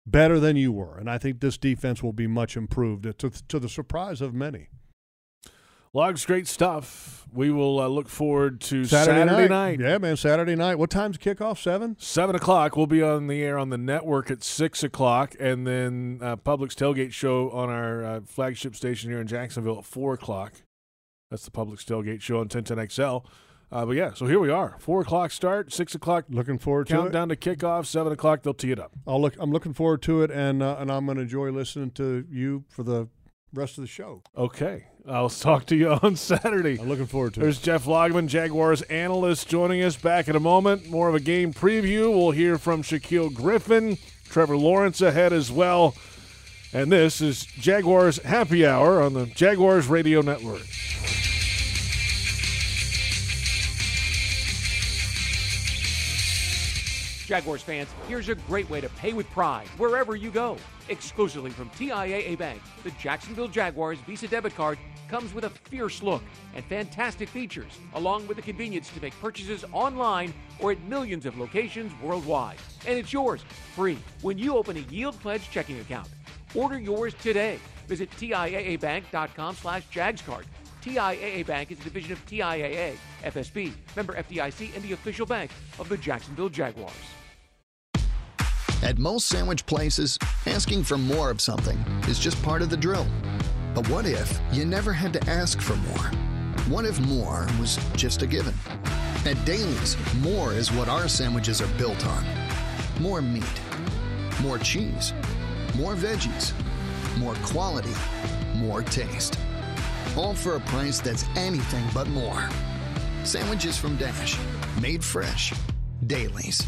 [SPEAKER 3] better than you were. And I think this defense will be much improved to, to the surprise of many.
[SPEAKER 2] Lags, great stuff. We will uh, look forward to Saturday, Saturday night.
[SPEAKER 3] night. Yeah, man, Saturday night. What time's kickoff? Seven.
[SPEAKER 2] Seven o'clock. We'll be on the air on the network at six o'clock, and then uh, Publix tailgate show on our uh, flagship station here in Jacksonville at four o'clock. That's the Publix tailgate show on 1010XL. Uh, but yeah, so here we are. Four o'clock start, six o'clock.
[SPEAKER 3] Looking forward to
[SPEAKER 2] countdown
[SPEAKER 3] it.
[SPEAKER 2] to kickoff. Seven o'clock, they'll tee it up.
[SPEAKER 3] I'll look. I'm looking forward to it, and uh, and I'm going to enjoy listening to you for the rest of the show.
[SPEAKER 2] Okay, I'll talk to you on Saturday.
[SPEAKER 3] I'm looking forward to
[SPEAKER 2] There's
[SPEAKER 3] it.
[SPEAKER 2] There's Jeff Lageman, Jaguars analyst, joining us back in a moment. More of a game preview. We'll hear from Shaquill Griffin, Trevor Lawrence ahead as well. And this is Jaguars Happy Hour on the Jaguars Radio Network.
[SPEAKER 10] Jaguars fans, here's a great way to pay with pride wherever you go. Exclusively from TIAA Bank, the Jacksonville Jaguars Visa debit card comes with a fierce look and fantastic features, along with the convenience to make purchases online or at millions of locations worldwide. And it's yours free when you open a Yield Pledge checking account. Order yours today. Visit TIAABank.com slash JagsCard. TIAA Bank is a division of TIAA, FSB, member FDIC, and the official bank of the Jacksonville Jaguars.
[SPEAKER 12] At most sandwich places, asking for more of something is just part of the drill. But what if you never had to ask for more? What if more was just a given? At Dailies, more is what our sandwiches are built on more meat, more cheese, more veggies, more quality, more taste. All for a price that's anything but more. Sandwiches from Dash, made fresh, Dailies.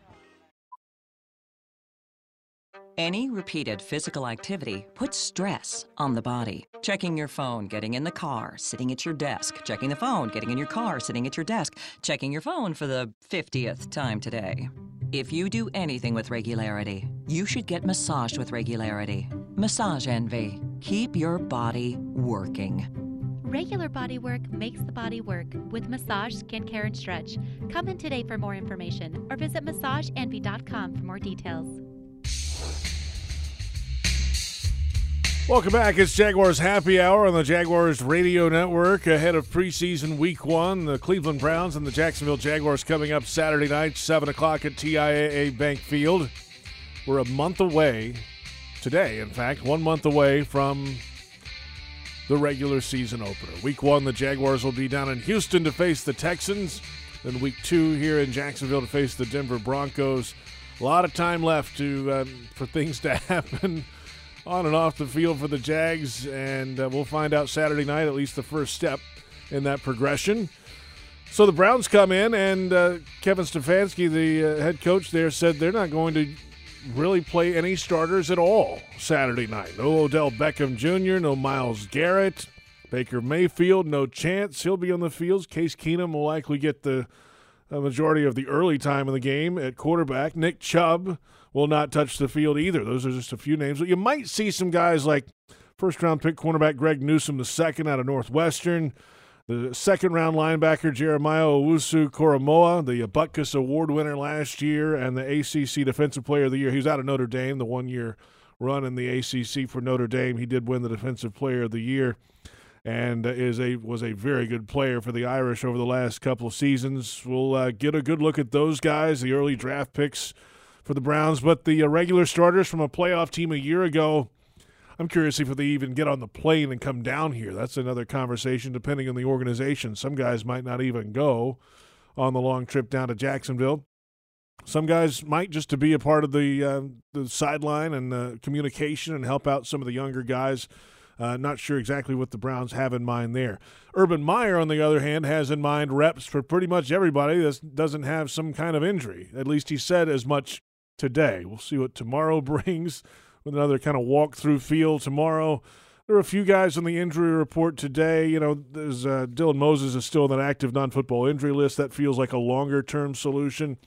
[SPEAKER 6] Any repeated physical activity puts stress on the body. Checking your phone, getting in the car, sitting at your desk, checking the phone, getting in your car, sitting at your desk, checking your phone for the 50th time today. If you do anything with regularity, you should get massaged with regularity. Massage Envy. Keep your body working.
[SPEAKER 7] Regular body work makes the body work with massage, skincare, and stretch. Come in today for more information or visit massageenvy.com for more details.
[SPEAKER 2] Welcome back. It's Jaguars Happy Hour on the Jaguars Radio Network ahead of preseason week one. The Cleveland Browns and the Jacksonville Jaguars coming up Saturday night, 7 o'clock at TIAA Bank Field. We're a month away, today, in fact, one month away from the regular season opener. Week one, the Jaguars will be down in Houston to face the Texans. Then week two here in Jacksonville to face the Denver Broncos. A lot of time left to uh, for things to happen on and off the field for the Jags, and uh, we'll find out Saturday night, at least the first step in that progression. So the Browns come in, and uh, Kevin Stefanski, the uh, head coach there, said they're not going to really play any starters at all Saturday night. No Odell Beckham Jr., no Myles Garrett, Baker Mayfield, no chance he'll be on the field. Case Keenum will likely get the majority of the early time in the game at quarterback. Nick Chubb will not touch the field either. Those are just a few names. But you might see some guys like first round pick cornerback Greg Newsome the second out of Northwestern, the second round linebacker Jeremiah Owusu-Koramoah, the Butkus Award winner last year and the ACC Defensive Player of the Year. He was out of Notre Dame, the one year run in the ACC for Notre Dame. He did win the Defensive Player of the Year. and is a was a very good player for the Irish over the last couple of seasons. We'll uh, get a good look at those guys, the early draft picks for the Browns, but the uh, regular starters from a playoff team a year ago. I'm curious if they even get on the plane and come down here. That's another conversation, depending on the organization. Some guys might not even go on the long trip down to Jacksonville. Some guys might just to be a part of the uh, the sideline and the communication and help out some of the younger guys. Uh, not sure exactly what the Browns have in mind there. Urban Meyer, on the other hand, has in mind reps for pretty much everybody that doesn't have some kind of injury. At least he said as much today. We'll see what tomorrow brings with another kind of walk through feel tomorrow. There are a few guys on the injury report today. You know, there's uh, Dylan Moses is still on an active non-football injury list. That feels like a longer-term solution.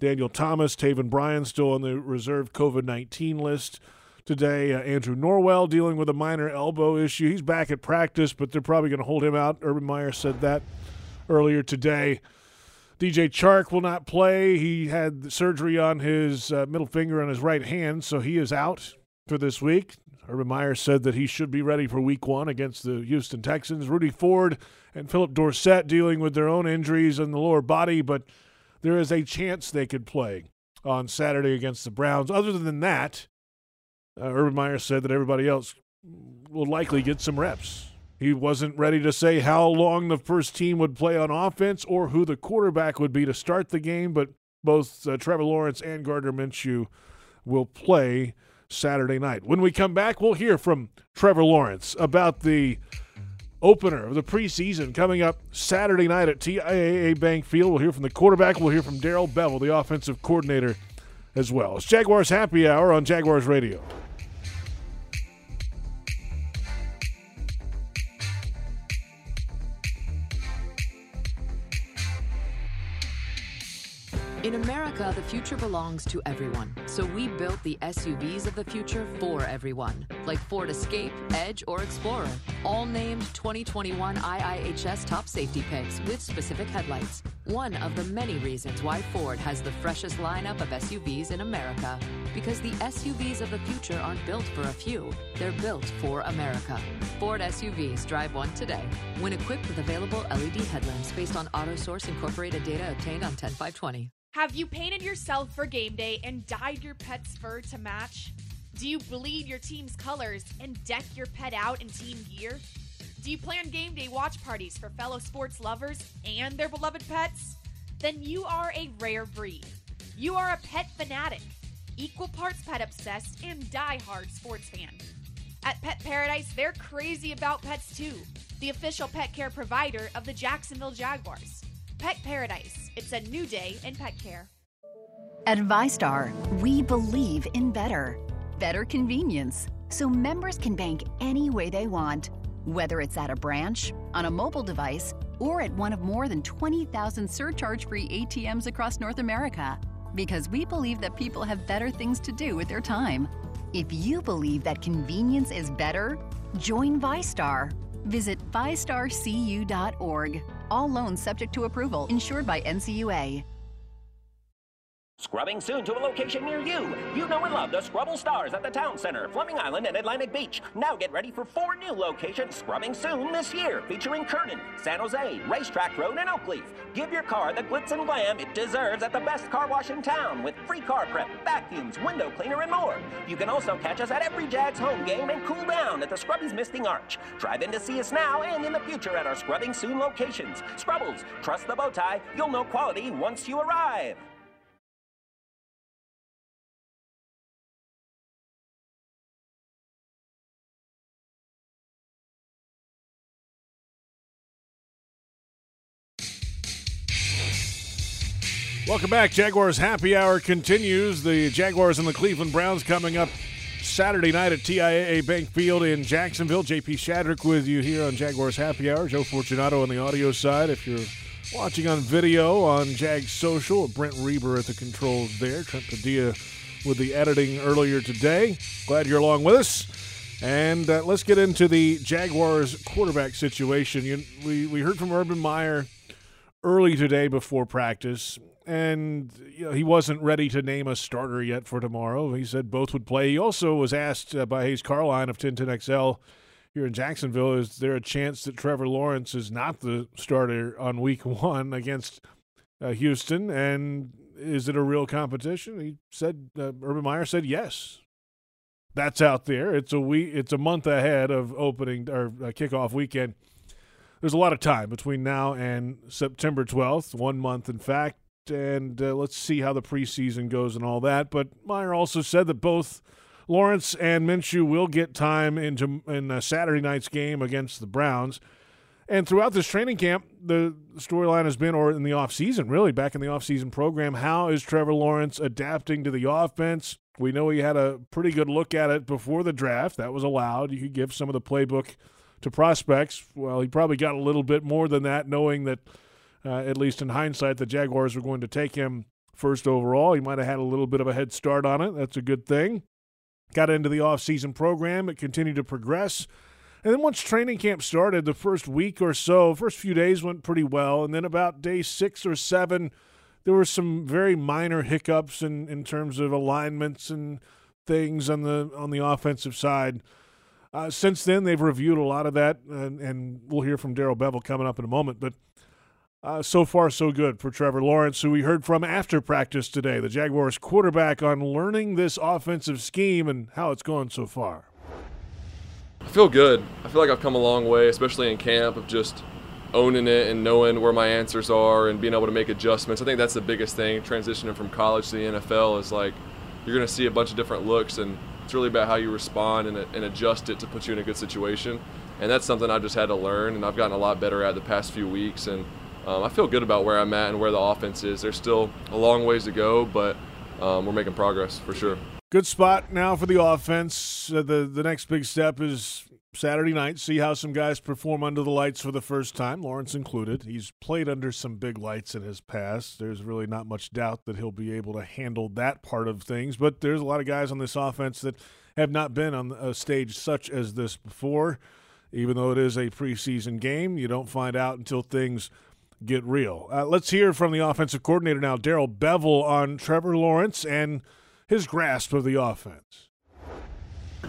[SPEAKER 2] Daniel Thomas, Taven Bryan still on the reserve COVID 19 list today. Uh, Andrew Norwell dealing with a minor elbow issue. He's back at practice, but they're probably going to hold him out. Urban Meyer said that earlier today. DJ Chark will not play. He had surgery on his uh, middle finger on his right hand, so he is out for this week. Urban Meyer said that he should be ready for week one against the Houston Texans. Rudy Ford and Phillip Dorsett dealing with their own injuries in the lower body, but there is a chance they could play on Saturday against the Browns. Other than that, uh, Urban Meyer said that everybody else will likely get some reps. He wasn't ready to say how long the first team would play on offense or who the quarterback would be to start the game, but both uh, Trevor Lawrence and Gardner Minshew will play Saturday night. When we come back, we'll hear from Trevor Lawrence about the opener of the preseason coming up Saturday night at TIAA Bank Field. We'll hear from the quarterback. We'll hear from Darrell Bevell, the offensive coordinator, as well. It's Jaguars Happy Hour on Jaguars Radio.
[SPEAKER 8] In America, the future belongs to everyone. So we built the SUVs of the future for everyone, like Ford Escape, Edge, or Explorer, all named 2021 IIHS top safety picks with specific headlights. One of the many reasons why Ford has the freshest lineup of SUVs in America. Because the SUVs of the future aren't built for a few, they're built for America. Ford SUVs drive one today. When equipped with available LED headlamps based on AutoSource Incorporated data obtained on 10520.
[SPEAKER 13] Have you painted yourself for game day and dyed your pet's fur to match? Do you bleed your team's colors and deck your pet out in team gear? Do you plan game day watch parties for fellow sports lovers and their beloved pets? Then you are a rare breed. You are a pet fanatic, equal parts pet obsessed, and die-hard sports fan. At Pet Paradise, they're crazy about pets too, the official pet care provider of the Jacksonville Jaguars. Pet Paradise. It's a new day in pet care.
[SPEAKER 14] At VyStar, we believe in better. Better convenience, so members can bank any way they want, whether it's at a branch, on a mobile device, or at one of more than 20,000 surcharge free ATMs across North America. Because we believe that people have better things to do with their time. If you believe that convenience is better, join VyStar. Visit VyStarCU.org. All loans subject to approval, insured by NCUA.
[SPEAKER 15] Scrubbing soon to a location near you. You know and love the Scrubble Stars at the Town Center, Fleming Island, and Atlantic Beach. Now get ready for four new locations scrubbing soon this year, featuring Kernan, San Jose, Racetrack Road, and Oakleaf. Give your car the glitz and glam it deserves at the best car wash in town with free car prep, vacuums, window cleaner, and more. You can also catch us at every Jags home game and cool down at the Scrubbies Misting Arch. Drive in to see us now and in the future at our Scrubbing Soon locations. Scrubbles, trust the bow tie. You'll know quality once you arrive.
[SPEAKER 2] Welcome back. Jaguars Happy Hour continues. The Jaguars and the Cleveland Browns coming up Saturday night at TIAA Bank Field in Jacksonville. JP Shadrick with you here on Jaguars Happy Hour. Joe Fortunato on the audio side. If you're watching on video on Jag Social, Brent Reber at the controls there. Trent Padilla with the editing earlier today. Glad you're along with us. And uh, let's get into the Jaguars quarterback situation. You, we, we heard from Urban Meyer early today before practice, and you know, he wasn't ready to name a starter yet for tomorrow. He said both would play. He also was asked uh, by Hays Carlyon of 1010XL here in Jacksonville. Is there a chance that Trevor Lawrence is not the starter on week one against uh, Houston? And is it a real competition? He said, uh, Urban Meyer said yes. That's out there. It's a week. It's a month ahead of opening or uh, kickoff weekend. There's a lot of time between now and September 12th. One month, in fact. And uh, let's see how the preseason goes and all that. But Meyer also said that both Lawrence and Minshew will get time into in uh, Saturday night's game against the Browns. And throughout this training camp, the storyline has been, or in the offseason, really, back in the offseason program, how is Trevor Lawrence adapting to the offense? We know he had a pretty good look at it before the draft. That was allowed. You could give some of the playbook to prospects. Well, he probably got a little bit more than that, knowing that, uh, at least in hindsight, the Jaguars were going to take him first overall. He might have had a little bit of a head start on it. That's a good thing. Got into the offseason program. It continued to progress. And then once training camp started, the first week or so, first few days went pretty well. And then about day six or seven, there were some very minor hiccups in, in terms of alignments and things on the on the offensive side. Uh, since then, they've reviewed a lot of that, and, and we'll hear from Darrell Bevell coming up in a moment. But uh, so far, so good for Trevor Lawrence, who we heard from after practice today, the Jaguars quarterback, on learning this offensive scheme and how it's going so far.
[SPEAKER 5] I feel good. I feel like I've come a long way, especially in camp, of just owning it and knowing where my answers are and being able to make adjustments. I think that's the biggest thing. Transitioning from college to the NFL is like you're going to see a bunch of different looks, and it's really about how you respond and, and adjust it to put you in a good situation. And that's something I've just had to learn, and I've gotten a lot better at the past few weeks. And um, I feel good about where I'm at and where the offense is. There's still a long ways to go, but um, we're making progress for sure.
[SPEAKER 2] Good spot now for the offense. Uh, the the next big step is Saturday night. See how some guys perform under the lights for the first time, Lawrence included. He's played under some big lights in his past. There's really not much doubt that he'll be able to handle that part of things. But there's a lot of guys on this offense that have not been on a stage such as this before. Even though it is a preseason game, you don't find out until things get real. Uh, let's hear from the offensive coordinator now, Darrell Bevell, on Trevor Lawrence and his grasp of the offense.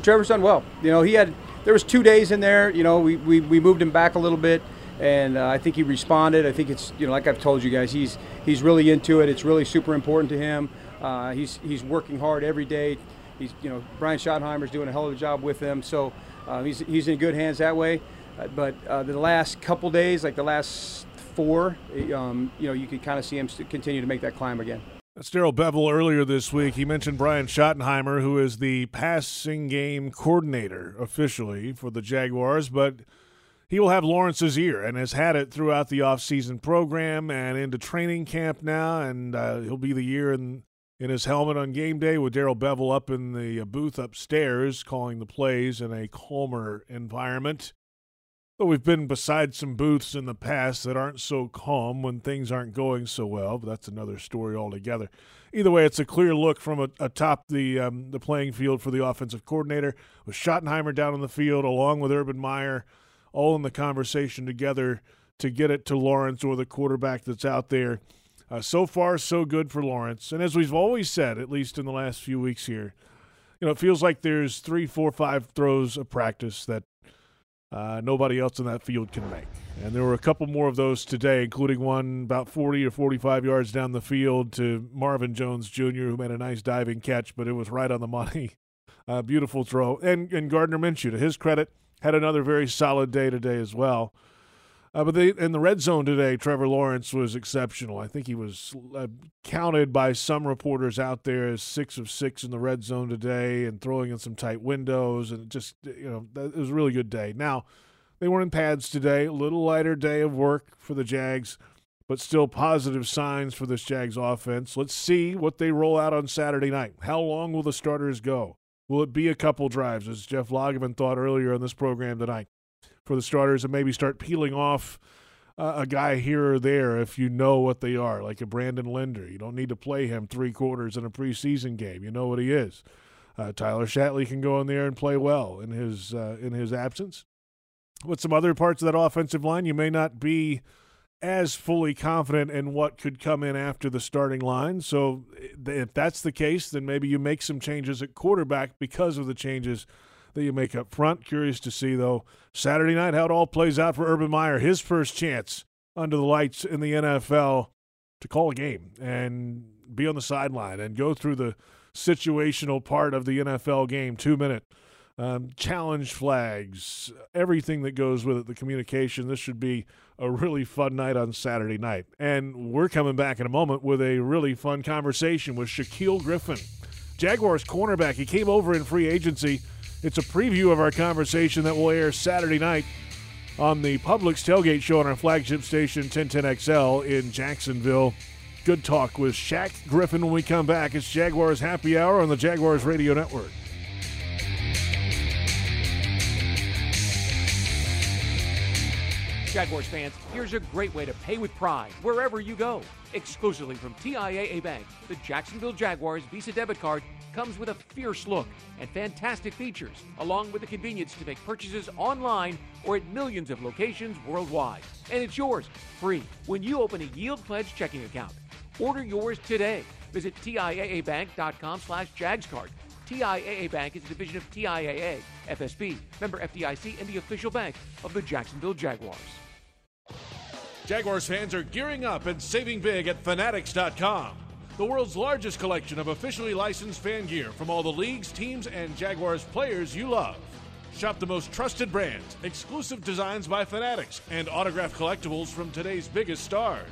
[SPEAKER 16] Trevor's done well. You know, he had there was two days in there. You know, we, we, we moved him back a little bit, and uh, I think he responded. I think it's you know, like I've told you guys, he's he's really into it. It's really super important to him. Uh, he's he's working hard every day. He's you know Brian Schottenheimer's doing a hell of a job with him, so uh, he's he's in good hands that way. Uh, but uh, the last couple days, like the last four, um, you know, you can kind of see him continue to make that climb again.
[SPEAKER 2] That's Darrell Bevell earlier this week. He mentioned Brian Schottenheimer, who is the passing game coordinator officially for the Jaguars, but he will have Lawrence's ear and has had it throughout the offseason program and into training camp now, and uh, he'll be the year in, in his helmet on game day with Darrell Bevell up in the booth upstairs calling the plays in a calmer environment. But we've been beside some booths in the past that aren't so calm when things aren't going so well, but that's another story altogether. Either way, it's a clear look from atop the um, the playing field for the offensive coordinator with Schottenheimer down on the field along with Urban Meyer, all in the conversation together to get it to Lawrence or the quarterback that's out there. Uh, so far, so good for Lawrence. And as we've always said, at least in the last few weeks here, you know, it feels like there's three, four, five throws of practice that uh, nobody else in that field can make. And there were a couple more of those today, including one about 40 or 45 yards down the field to Marvin Jones Jr., who made a nice diving catch, but it was right on the money. Uh, beautiful throw. And, and Gardner Minshew, to his credit, had another very solid day today as well. Uh, but they, in the red zone today, Trevor Lawrence was exceptional. I think he was uh, counted by some reporters out there as six of six in the red zone today and throwing in some tight windows. And just, you know, it was a really good day. Now, they were in pads today, a little lighter day of work for the Jags, but still positive signs for this Jags offense. Let's see what they roll out on Saturday night. How long will the starters go? Will it be a couple drives, as Jeff Lageman thought earlier in this program tonight? For the starters and maybe start peeling off uh, a guy here or there if you know what they are, like a Brandon Linder. You don't need to play him three quarters in a preseason game. You know what he is. Uh, Tyler Shatley can go in there and play well in his uh, in his absence. With some other parts of that offensive line, you may not be as fully confident in what could come in after the starting line. So if that's the case, then maybe you make some changes at quarterback because of the changes that you make up front. Curious to see, though, Saturday night how it all plays out for Urban Meyer. His first chance under the lights in the NFL to call a game and be on the sideline and go through the situational part of the NFL game, two minute um, challenge flags, everything that goes with it, the communication. This should be a really fun night on Saturday night. And we're coming back in a moment with a really fun conversation with Shaquill Griffin, Jaguars cornerback. He came over in free agency. It's a preview of our conversation that will air Saturday night on the Publix Tailgate Show on our flagship station 1010XL in Jacksonville. Good talk with Shaq Griffin when we come back. It's Jaguars Happy Hour on the Jaguars Radio Network.
[SPEAKER 10] Jaguars fans, here's a great way to pay with pride wherever you go. Exclusively from TIAA Bank, the Jacksonville Jaguars Visa debit card comes with a fierce look and fantastic features, along with the convenience to make purchases online or at millions of locations worldwide. And it's yours, free, when you open a Yield Pledge checking account. Order yours today. Visit TIAABank.com slash JagsCard. TIAA Bank is a division of TIAA, FSB, member FDIC, and the official bank of the Jacksonville Jaguars.
[SPEAKER 2] Jaguars fans are gearing up and saving big at Fanatics.com, the world's largest collection of officially licensed fan gear from all the leagues, teams, and Jaguars players you love. Shop the most trusted brands, exclusive designs by Fanatics, and autographed collectibles from today's biggest stars.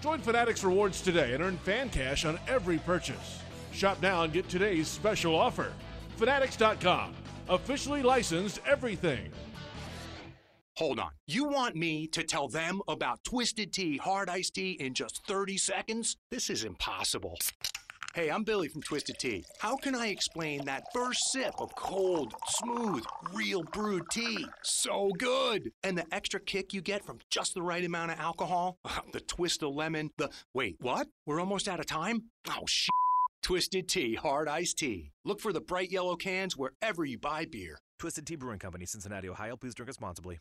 [SPEAKER 2] Join Fanatics Rewards today and earn fan cash on every purchase. Shop now and get today's special offer. Fanatics.com, officially licensed everything.
[SPEAKER 17] Hold on. You want me to tell them about Twisted Tea Hard Iced Tea in just 30 seconds? This is impossible. Hey, I'm Billy from Twisted Tea. How can I explain that first sip of cold, smooth, real brewed tea? So good! And the extra kick you get from just the right amount of alcohol? The twist of lemon, the. Wait, what? We're almost out of time? Oh, shit. Twisted Tea Hard Iced Tea. Look for the bright yellow cans wherever you buy beer.
[SPEAKER 18] Twisted Tea Brewing Company, Cincinnati, Ohio. Please drink responsibly.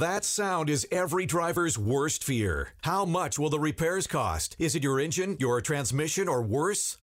[SPEAKER 19] That sound is every driver's worst fear. How much will the repairs cost? Is it your engine, your transmission, or worse?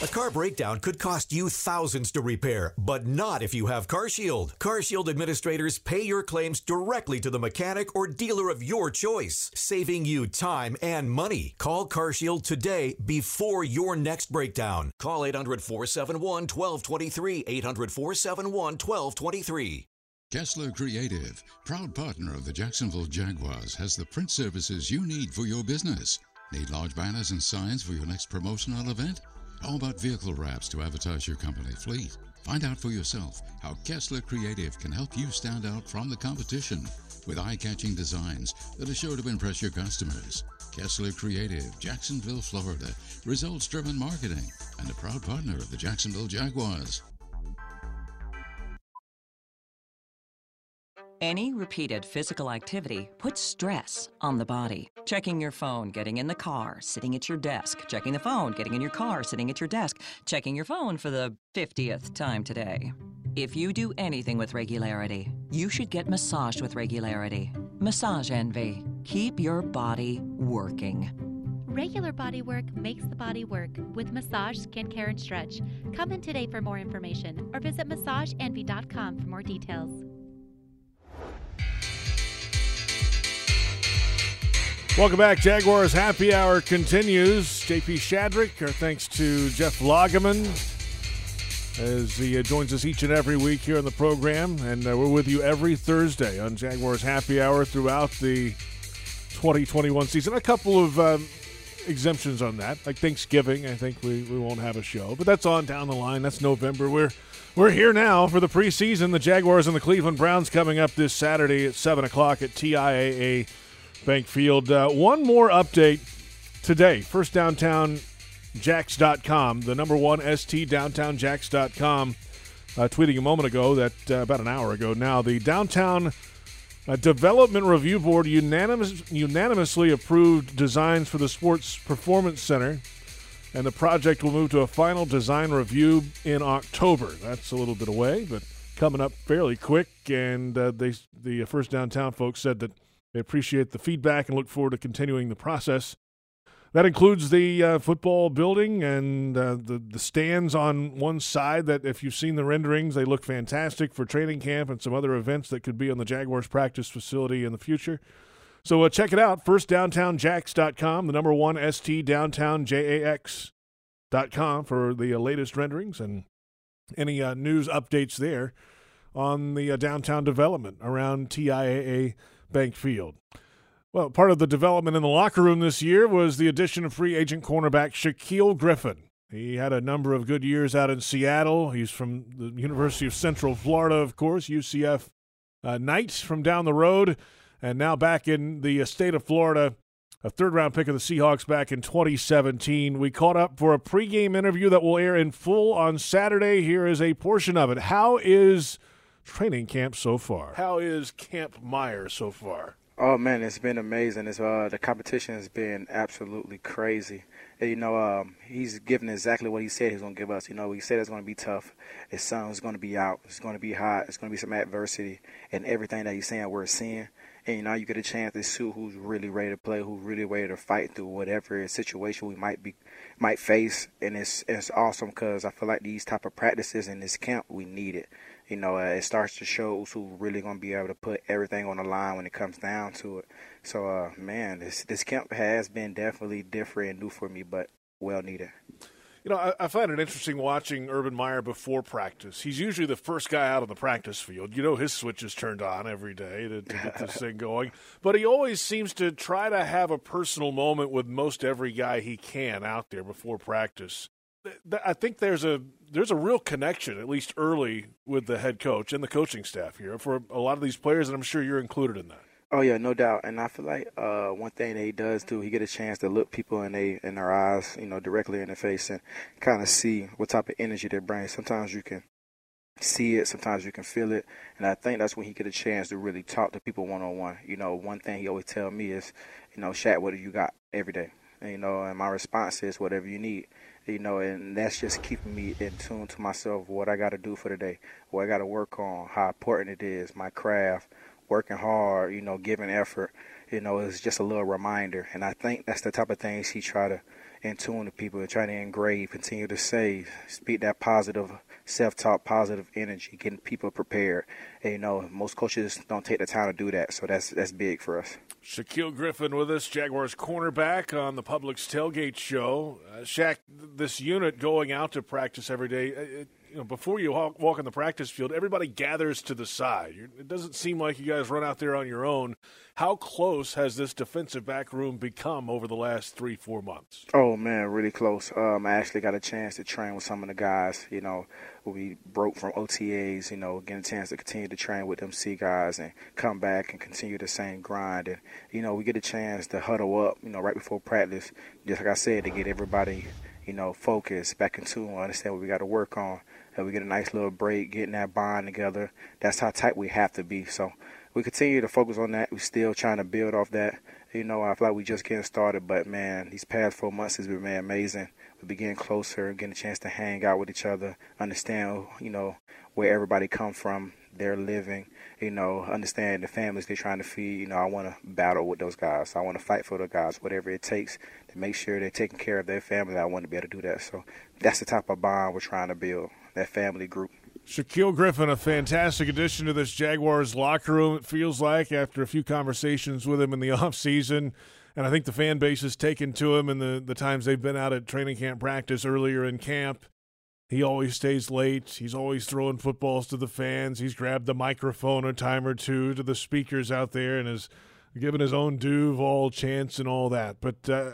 [SPEAKER 19] A car breakdown could cost you thousands to repair, but not if you have CarShield. CarShield administrators pay your claims directly to the mechanic or dealer of your choice, saving you time and money. Call CarShield today before your next breakdown. Call 800 471 1223. 800 471 1223.
[SPEAKER 20] Kessler Creative, proud partner of the Jacksonville Jaguars, has the print services you need for your business. Need large banners and signs for your next promotional event? How about vehicle wraps to advertise your company fleet? Find out for yourself how Kessler Creative can help you stand out from the competition with eye catching designs that are sure to impress your customers. Kessler Creative, Jacksonville, Florida, results driven marketing, and a proud partner of the Jacksonville Jaguars.
[SPEAKER 6] Any repeated physical activity puts stress on the body. Checking your phone, getting in the car, sitting at your desk, checking the phone, getting in your car, sitting at your desk, checking your phone for the 50th time today. If you do anything with regularity, you should get massaged with regularity. Massage Envy. Keep your body working.
[SPEAKER 7] Regular body work makes the body work with massage, skincare, and stretch. Come in today for more information or visit massageenvy.com for more details.
[SPEAKER 2] Welcome back. Jaguars Happy Hour continues. JP Shadrick, our thanks to Jeff Lageman as he uh, joins us each and every week here on the program. And uh, we're with you every Thursday on Jaguars Happy Hour throughout the 2021 season. A couple of um, exemptions on that, like Thanksgiving. I think we, we won't have a show, but that's on down the line. That's November. We're we're here now for the preseason. The Jaguars and the Cleveland Browns coming up this Saturday at 7 o'clock at TIAA Bank Field. Uh, one more update today. First downtown jacks.com, the number one ST downtown jacks.com, uh, tweeting a moment ago that uh, about an hour ago now, the downtown uh, development review board unanimous, unanimously approved designs for the sports performance center and the project will move to a final design review in October. That's a little bit away, but coming up fairly quick. And uh, they, the first downtown folks said that they appreciate the feedback and look forward to continuing the process. That includes the uh, football building and uh, the the stands on one side. That if you've seen the renderings, they look fantastic for training camp and some other events that could be on the Jaguars practice facility in the future. So uh, check it out. FirstDowntownJax.com, the number one ST Downtown JAX.com for the uh, latest renderings and any uh, news updates there on the uh, downtown development around TIAA Bank Field. Well, part of the development in the locker room this year was the addition of free agent cornerback Shaquill Griffin. He had a number of good years out in Seattle. He's from the University of Central Florida, of course, UCF uh, Knights from down the road, and now back in the state of Florida. A third round pick of the Seahawks back in 2017. We caught up for a pregame interview that will air in full on Saturday. Here is a portion of it. How is training camp so far? How is Camp Meyer so far?
[SPEAKER 21] Oh man, it's been amazing. It's uh the competition has been absolutely crazy. And, you know, um, he's given exactly what he said he's gonna give us. You know, he said it's gonna be tough. His sun's gonna be out. It's gonna be hot. It's gonna be some adversity, and everything that he's saying we're seeing. And you know, you get a chance to see who's really ready to play, who's really ready to fight through whatever situation we might be might face. And it's it's awesome because I feel like these type of practices in this camp we need it you know, uh, it starts to show who's really going to be able to put everything on the line when it comes down to it. So, uh, man, this this camp has been definitely different and new for me, but well needed.
[SPEAKER 2] You know, I, I, find it interesting watching Urban Meyer before practice. He's usually the first guy out on the practice field. You know, his switch is turned on every day to, to get this thing going. But he always seems to try to have a personal moment with most every guy he can out there before practice. I think there's a there's a real connection, at least early, with the head coach and the coaching staff here for a lot of these players, and I'm sure you're included in that.
[SPEAKER 21] Oh yeah, no doubt. And I feel like uh, one thing that he does too, he get a chance to look people in they in their eyes, you know, directly in the face, and kind of see what type of energy they bring. Sometimes you can see it, sometimes you can feel it, and I think that's when he get a chance to really talk to people one on one. You know, one thing he always tell me is, you know, Shaq, what do you got every day? And, you know, and my response is whatever you need you know, and that's just keeping me in tune to myself, what I got to do for the day, what I got to work on, how important it is, my craft, working hard, you know, giving effort, you know, it's just a little reminder. And I think that's the type of things he try to in tune to people and try to engrave, continue to say, speak that positive self-talk, positive energy, getting people prepared. And, you know, most coaches don't take the time to do that, so that's that's big for us.
[SPEAKER 2] Shaquill Griffin with us, Jaguars cornerback on the Publix Tailgate Show. Uh, Shaq, this unit going out to practice every day. It, you know, before you walk, walk on the practice field, everybody gathers to the side. it doesn't seem like you guys run out there on your own. How close has this defensive back room become over the last three, four months?
[SPEAKER 21] Oh man, really close. Um, I actually got a chance to train with some of the guys. You know, we broke from OTAs. You know, getting a chance to continue to train with them C guys and come back and continue the same grind. And you know, we get a chance to huddle up. You know, right before practice, just like I said, to get everybody you know, focused, back in tune, understand what we got to work on and we get a nice little break, getting that bond together. That's how tight we have to be. So we continue to focus on that. We're still trying to build off that. You know, I feel like we just getting started, but man, these past four months has been amazing. We be getting closer, getting a chance to hang out with each other, understand, you know, where everybody come from, their living, you know, understand the families they're trying to feed. You know, I want to battle with those guys. I want to fight for the guys, whatever it takes to make sure they're taking care of their family. I want to be able to do that. So that's the type of bond we're trying to build that family group.
[SPEAKER 2] Shaquill Griffin, a fantastic addition to this Jaguars locker room, it feels like, after a few conversations with him in the offseason. And I think the fan base has taken to him in the, the times they've been out at training camp practice earlier in camp. He always stays late. He's always throwing footballs to the fans. He's grabbed the microphone a time or two to the speakers out there and has given his own Duval chance and all that. But uh,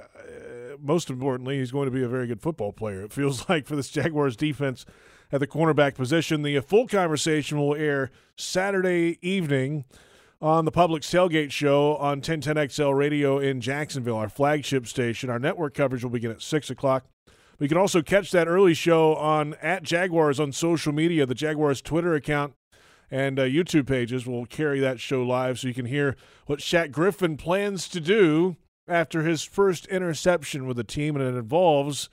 [SPEAKER 2] most importantly, he's going to be a very good football player. It feels like for this Jaguars defense – at the cornerback position. The full conversation will air Saturday evening on the Publix Tailgate Show on 1010XL Radio in Jacksonville, our flagship station. Our network coverage will begin at 6 o'clock. We can also catch that early show on at Jaguars on social media. The Jaguars Twitter account and uh, YouTube pages will carry that show live so you can hear what Shaq Griffin plans to do after his first interception with the team, and it involves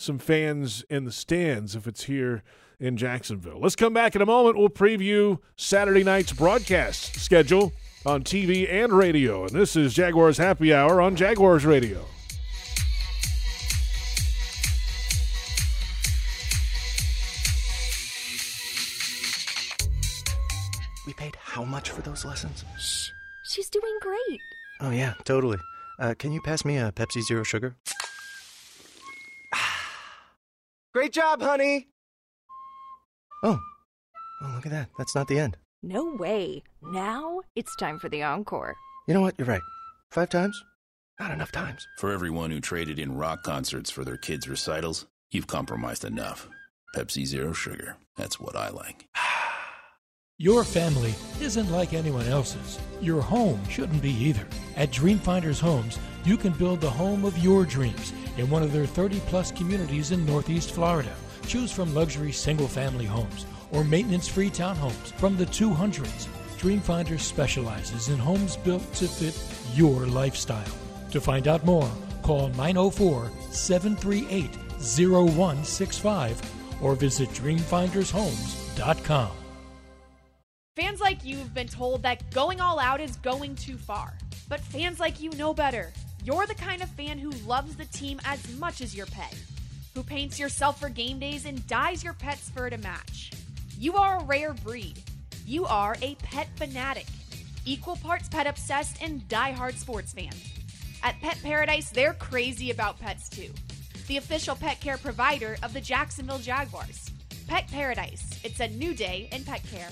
[SPEAKER 2] some fans in the stands if it's here in Jacksonville. Let's come back in a moment. We'll preview Saturday night's broadcast schedule on TV and radio. And this is Jaguars Happy Hour on Jaguars Radio.
[SPEAKER 22] We paid how much for those lessons?
[SPEAKER 23] Shh, she's doing great.
[SPEAKER 22] Oh, yeah, totally. Uh, can you pass me a Pepsi Zero Sugar? Great job, honey! Oh. Oh, look at that. That's not the end.
[SPEAKER 23] No way. Now it's time for the encore.
[SPEAKER 22] You know what? You're right. Five times? Not enough times.
[SPEAKER 24] For everyone who traded in rock concerts for their kids' recitals, you've compromised enough. Pepsi Zero Sugar. That's what I like.
[SPEAKER 25] Your family isn't like anyone else's. Your home shouldn't be either. At Dreamfinders Homes, you can build the home of your dreams in one of their 30 plus communities in Northeast Florida. Choose from luxury single family homes or maintenance free townhomes from the 200s. Dreamfinders specializes in homes built to fit your lifestyle. To find out more, call 904 738 0165 or visit dreamfindershomes.com.
[SPEAKER 13] Fans like you have been told that going all out is going too far. But fans like you know better. You're the kind of fan who loves the team as much as your pet, who paints yourself for game days and dyes your pet's fur to match. You are a rare breed. You are a pet fanatic, equal parts pet obsessed and die-hard sports fan. At Pet Paradise, they're crazy about pets too. The official pet care provider of the Jacksonville Jaguars. Pet Paradise. It's a new day in pet care.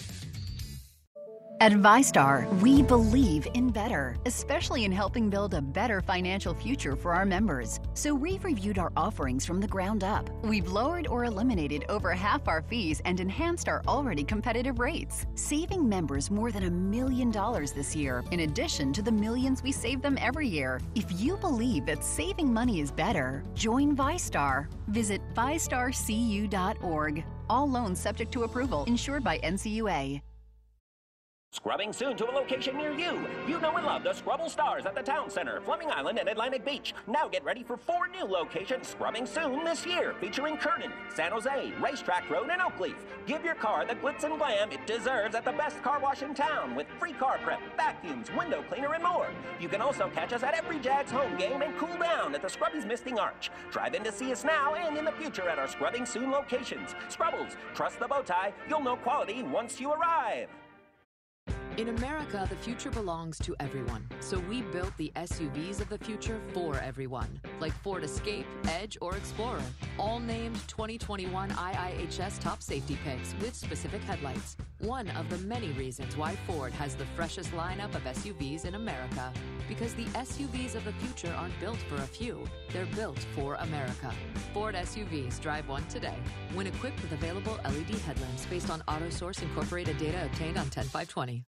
[SPEAKER 14] At VyStar, we believe in better, especially in helping build a better financial future for our members. So we've reviewed our offerings from the ground up. We've lowered or eliminated over half our fees and enhanced our already competitive rates, saving members more than a million dollars this year, in addition to the millions we save them every year. If you believe that saving money is better, join VyStar. Visit VyStarCU.org. All loans subject to approval, insured by NCUA.
[SPEAKER 15] Scrubbing soon to a location near you. You know and love the Scrubble Stars at the Town Center, Fleming Island, and Atlantic Beach. Now get ready for four new locations scrubbing soon this year, featuring Kernan, San Jose, Racetrack Road, and Oakleaf. Give your car the glitz and glam it deserves at the best car wash in town with free car prep, vacuums, window cleaner, and more. You can also catch us at every Jags home game and cool down at the Scrubby's Misting Arch. Drive in to see us now and in the future at our Scrubbing Soon locations. Scrubbles, trust the bow tie. You'll know quality once you arrive.
[SPEAKER 8] In America, the future belongs to everyone. So we built the SUVs of the future for everyone, like Ford Escape, Edge, or Explorer, all named 2021 IIHS top safety picks with specific headlights. One of the many reasons why Ford has the freshest lineup of SUVs in America. Because the SUVs of the future aren't built for a few, they're built for America. Ford SUVs drive one today. When equipped with available LED headlamps based on AutoSource Incorporated data obtained on 10520.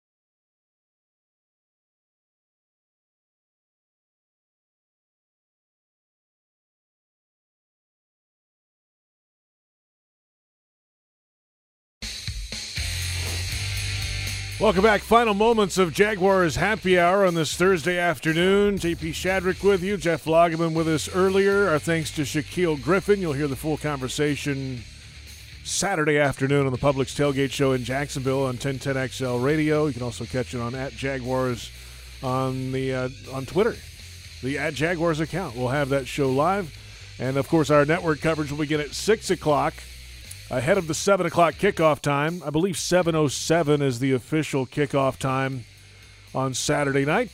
[SPEAKER 2] Welcome back. Final moments of Jaguars happy hour on this Thursday afternoon. JP Shadrick with you. Jeff Lageman with us earlier. Our thanks to Shaquill Griffin. You'll hear the full conversation Saturday afternoon on the Publix Tailgate Show in Jacksonville on 1010XL Radio. You can also catch it on at Jaguars on the uh, on Twitter. The at Jaguars account. We'll have that show live. And of course, our network coverage will begin at 6 o'clock ahead of the 7 o'clock kickoff time. I believe 7.07 is the official kickoff time on Saturday night.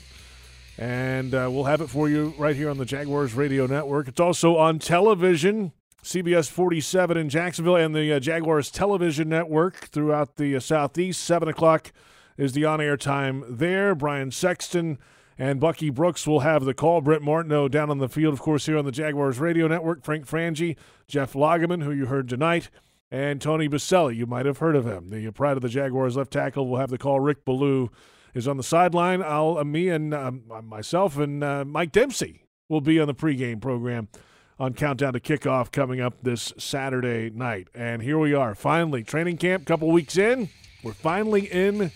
[SPEAKER 2] And uh, we'll have it for you right here on the Jaguars Radio Network. It's also on television, CBS 47 in Jacksonville, and the uh, Jaguars Television Network throughout the uh, Southeast. 7 o'clock is the on air time there. Brian Sexton and Bucky Brooks will have the call. Brent Martineau down on the field, of course, here on the Jaguars Radio Network. Frank Frangie, Jeff Lageman, who you heard tonight and Tony Boselli. You might have heard of him. The pride of the Jaguars left tackle will have the call. Rick Ballou is on the sideline. I'll, uh, me and um, myself and uh, Mike Dempsey will be on the pregame program on Countdown to Kickoff coming up this Saturday night. And here we are, finally, training camp, couple weeks in. We're finally in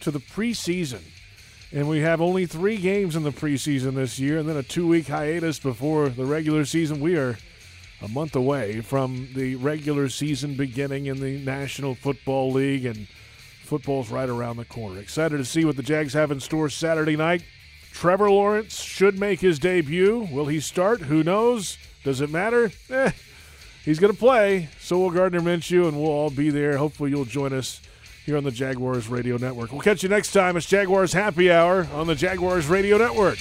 [SPEAKER 2] to the preseason. And we have only three games in the preseason this year, and then a two week hiatus before the regular season. We are a month away from the regular season beginning in the National Football League, and football's right around the corner. Excited to see what the Jags have in store Saturday night. Trevor Lawrence should make his debut. Will he start? Who knows? Does it matter? Eh, he's going to play. So will Gardner Minshew, and we'll all be there. Hopefully, you'll join us here on the Jaguars Radio Network. We'll catch you next time. It's Jaguars Happy Hour on the Jaguars Radio Network.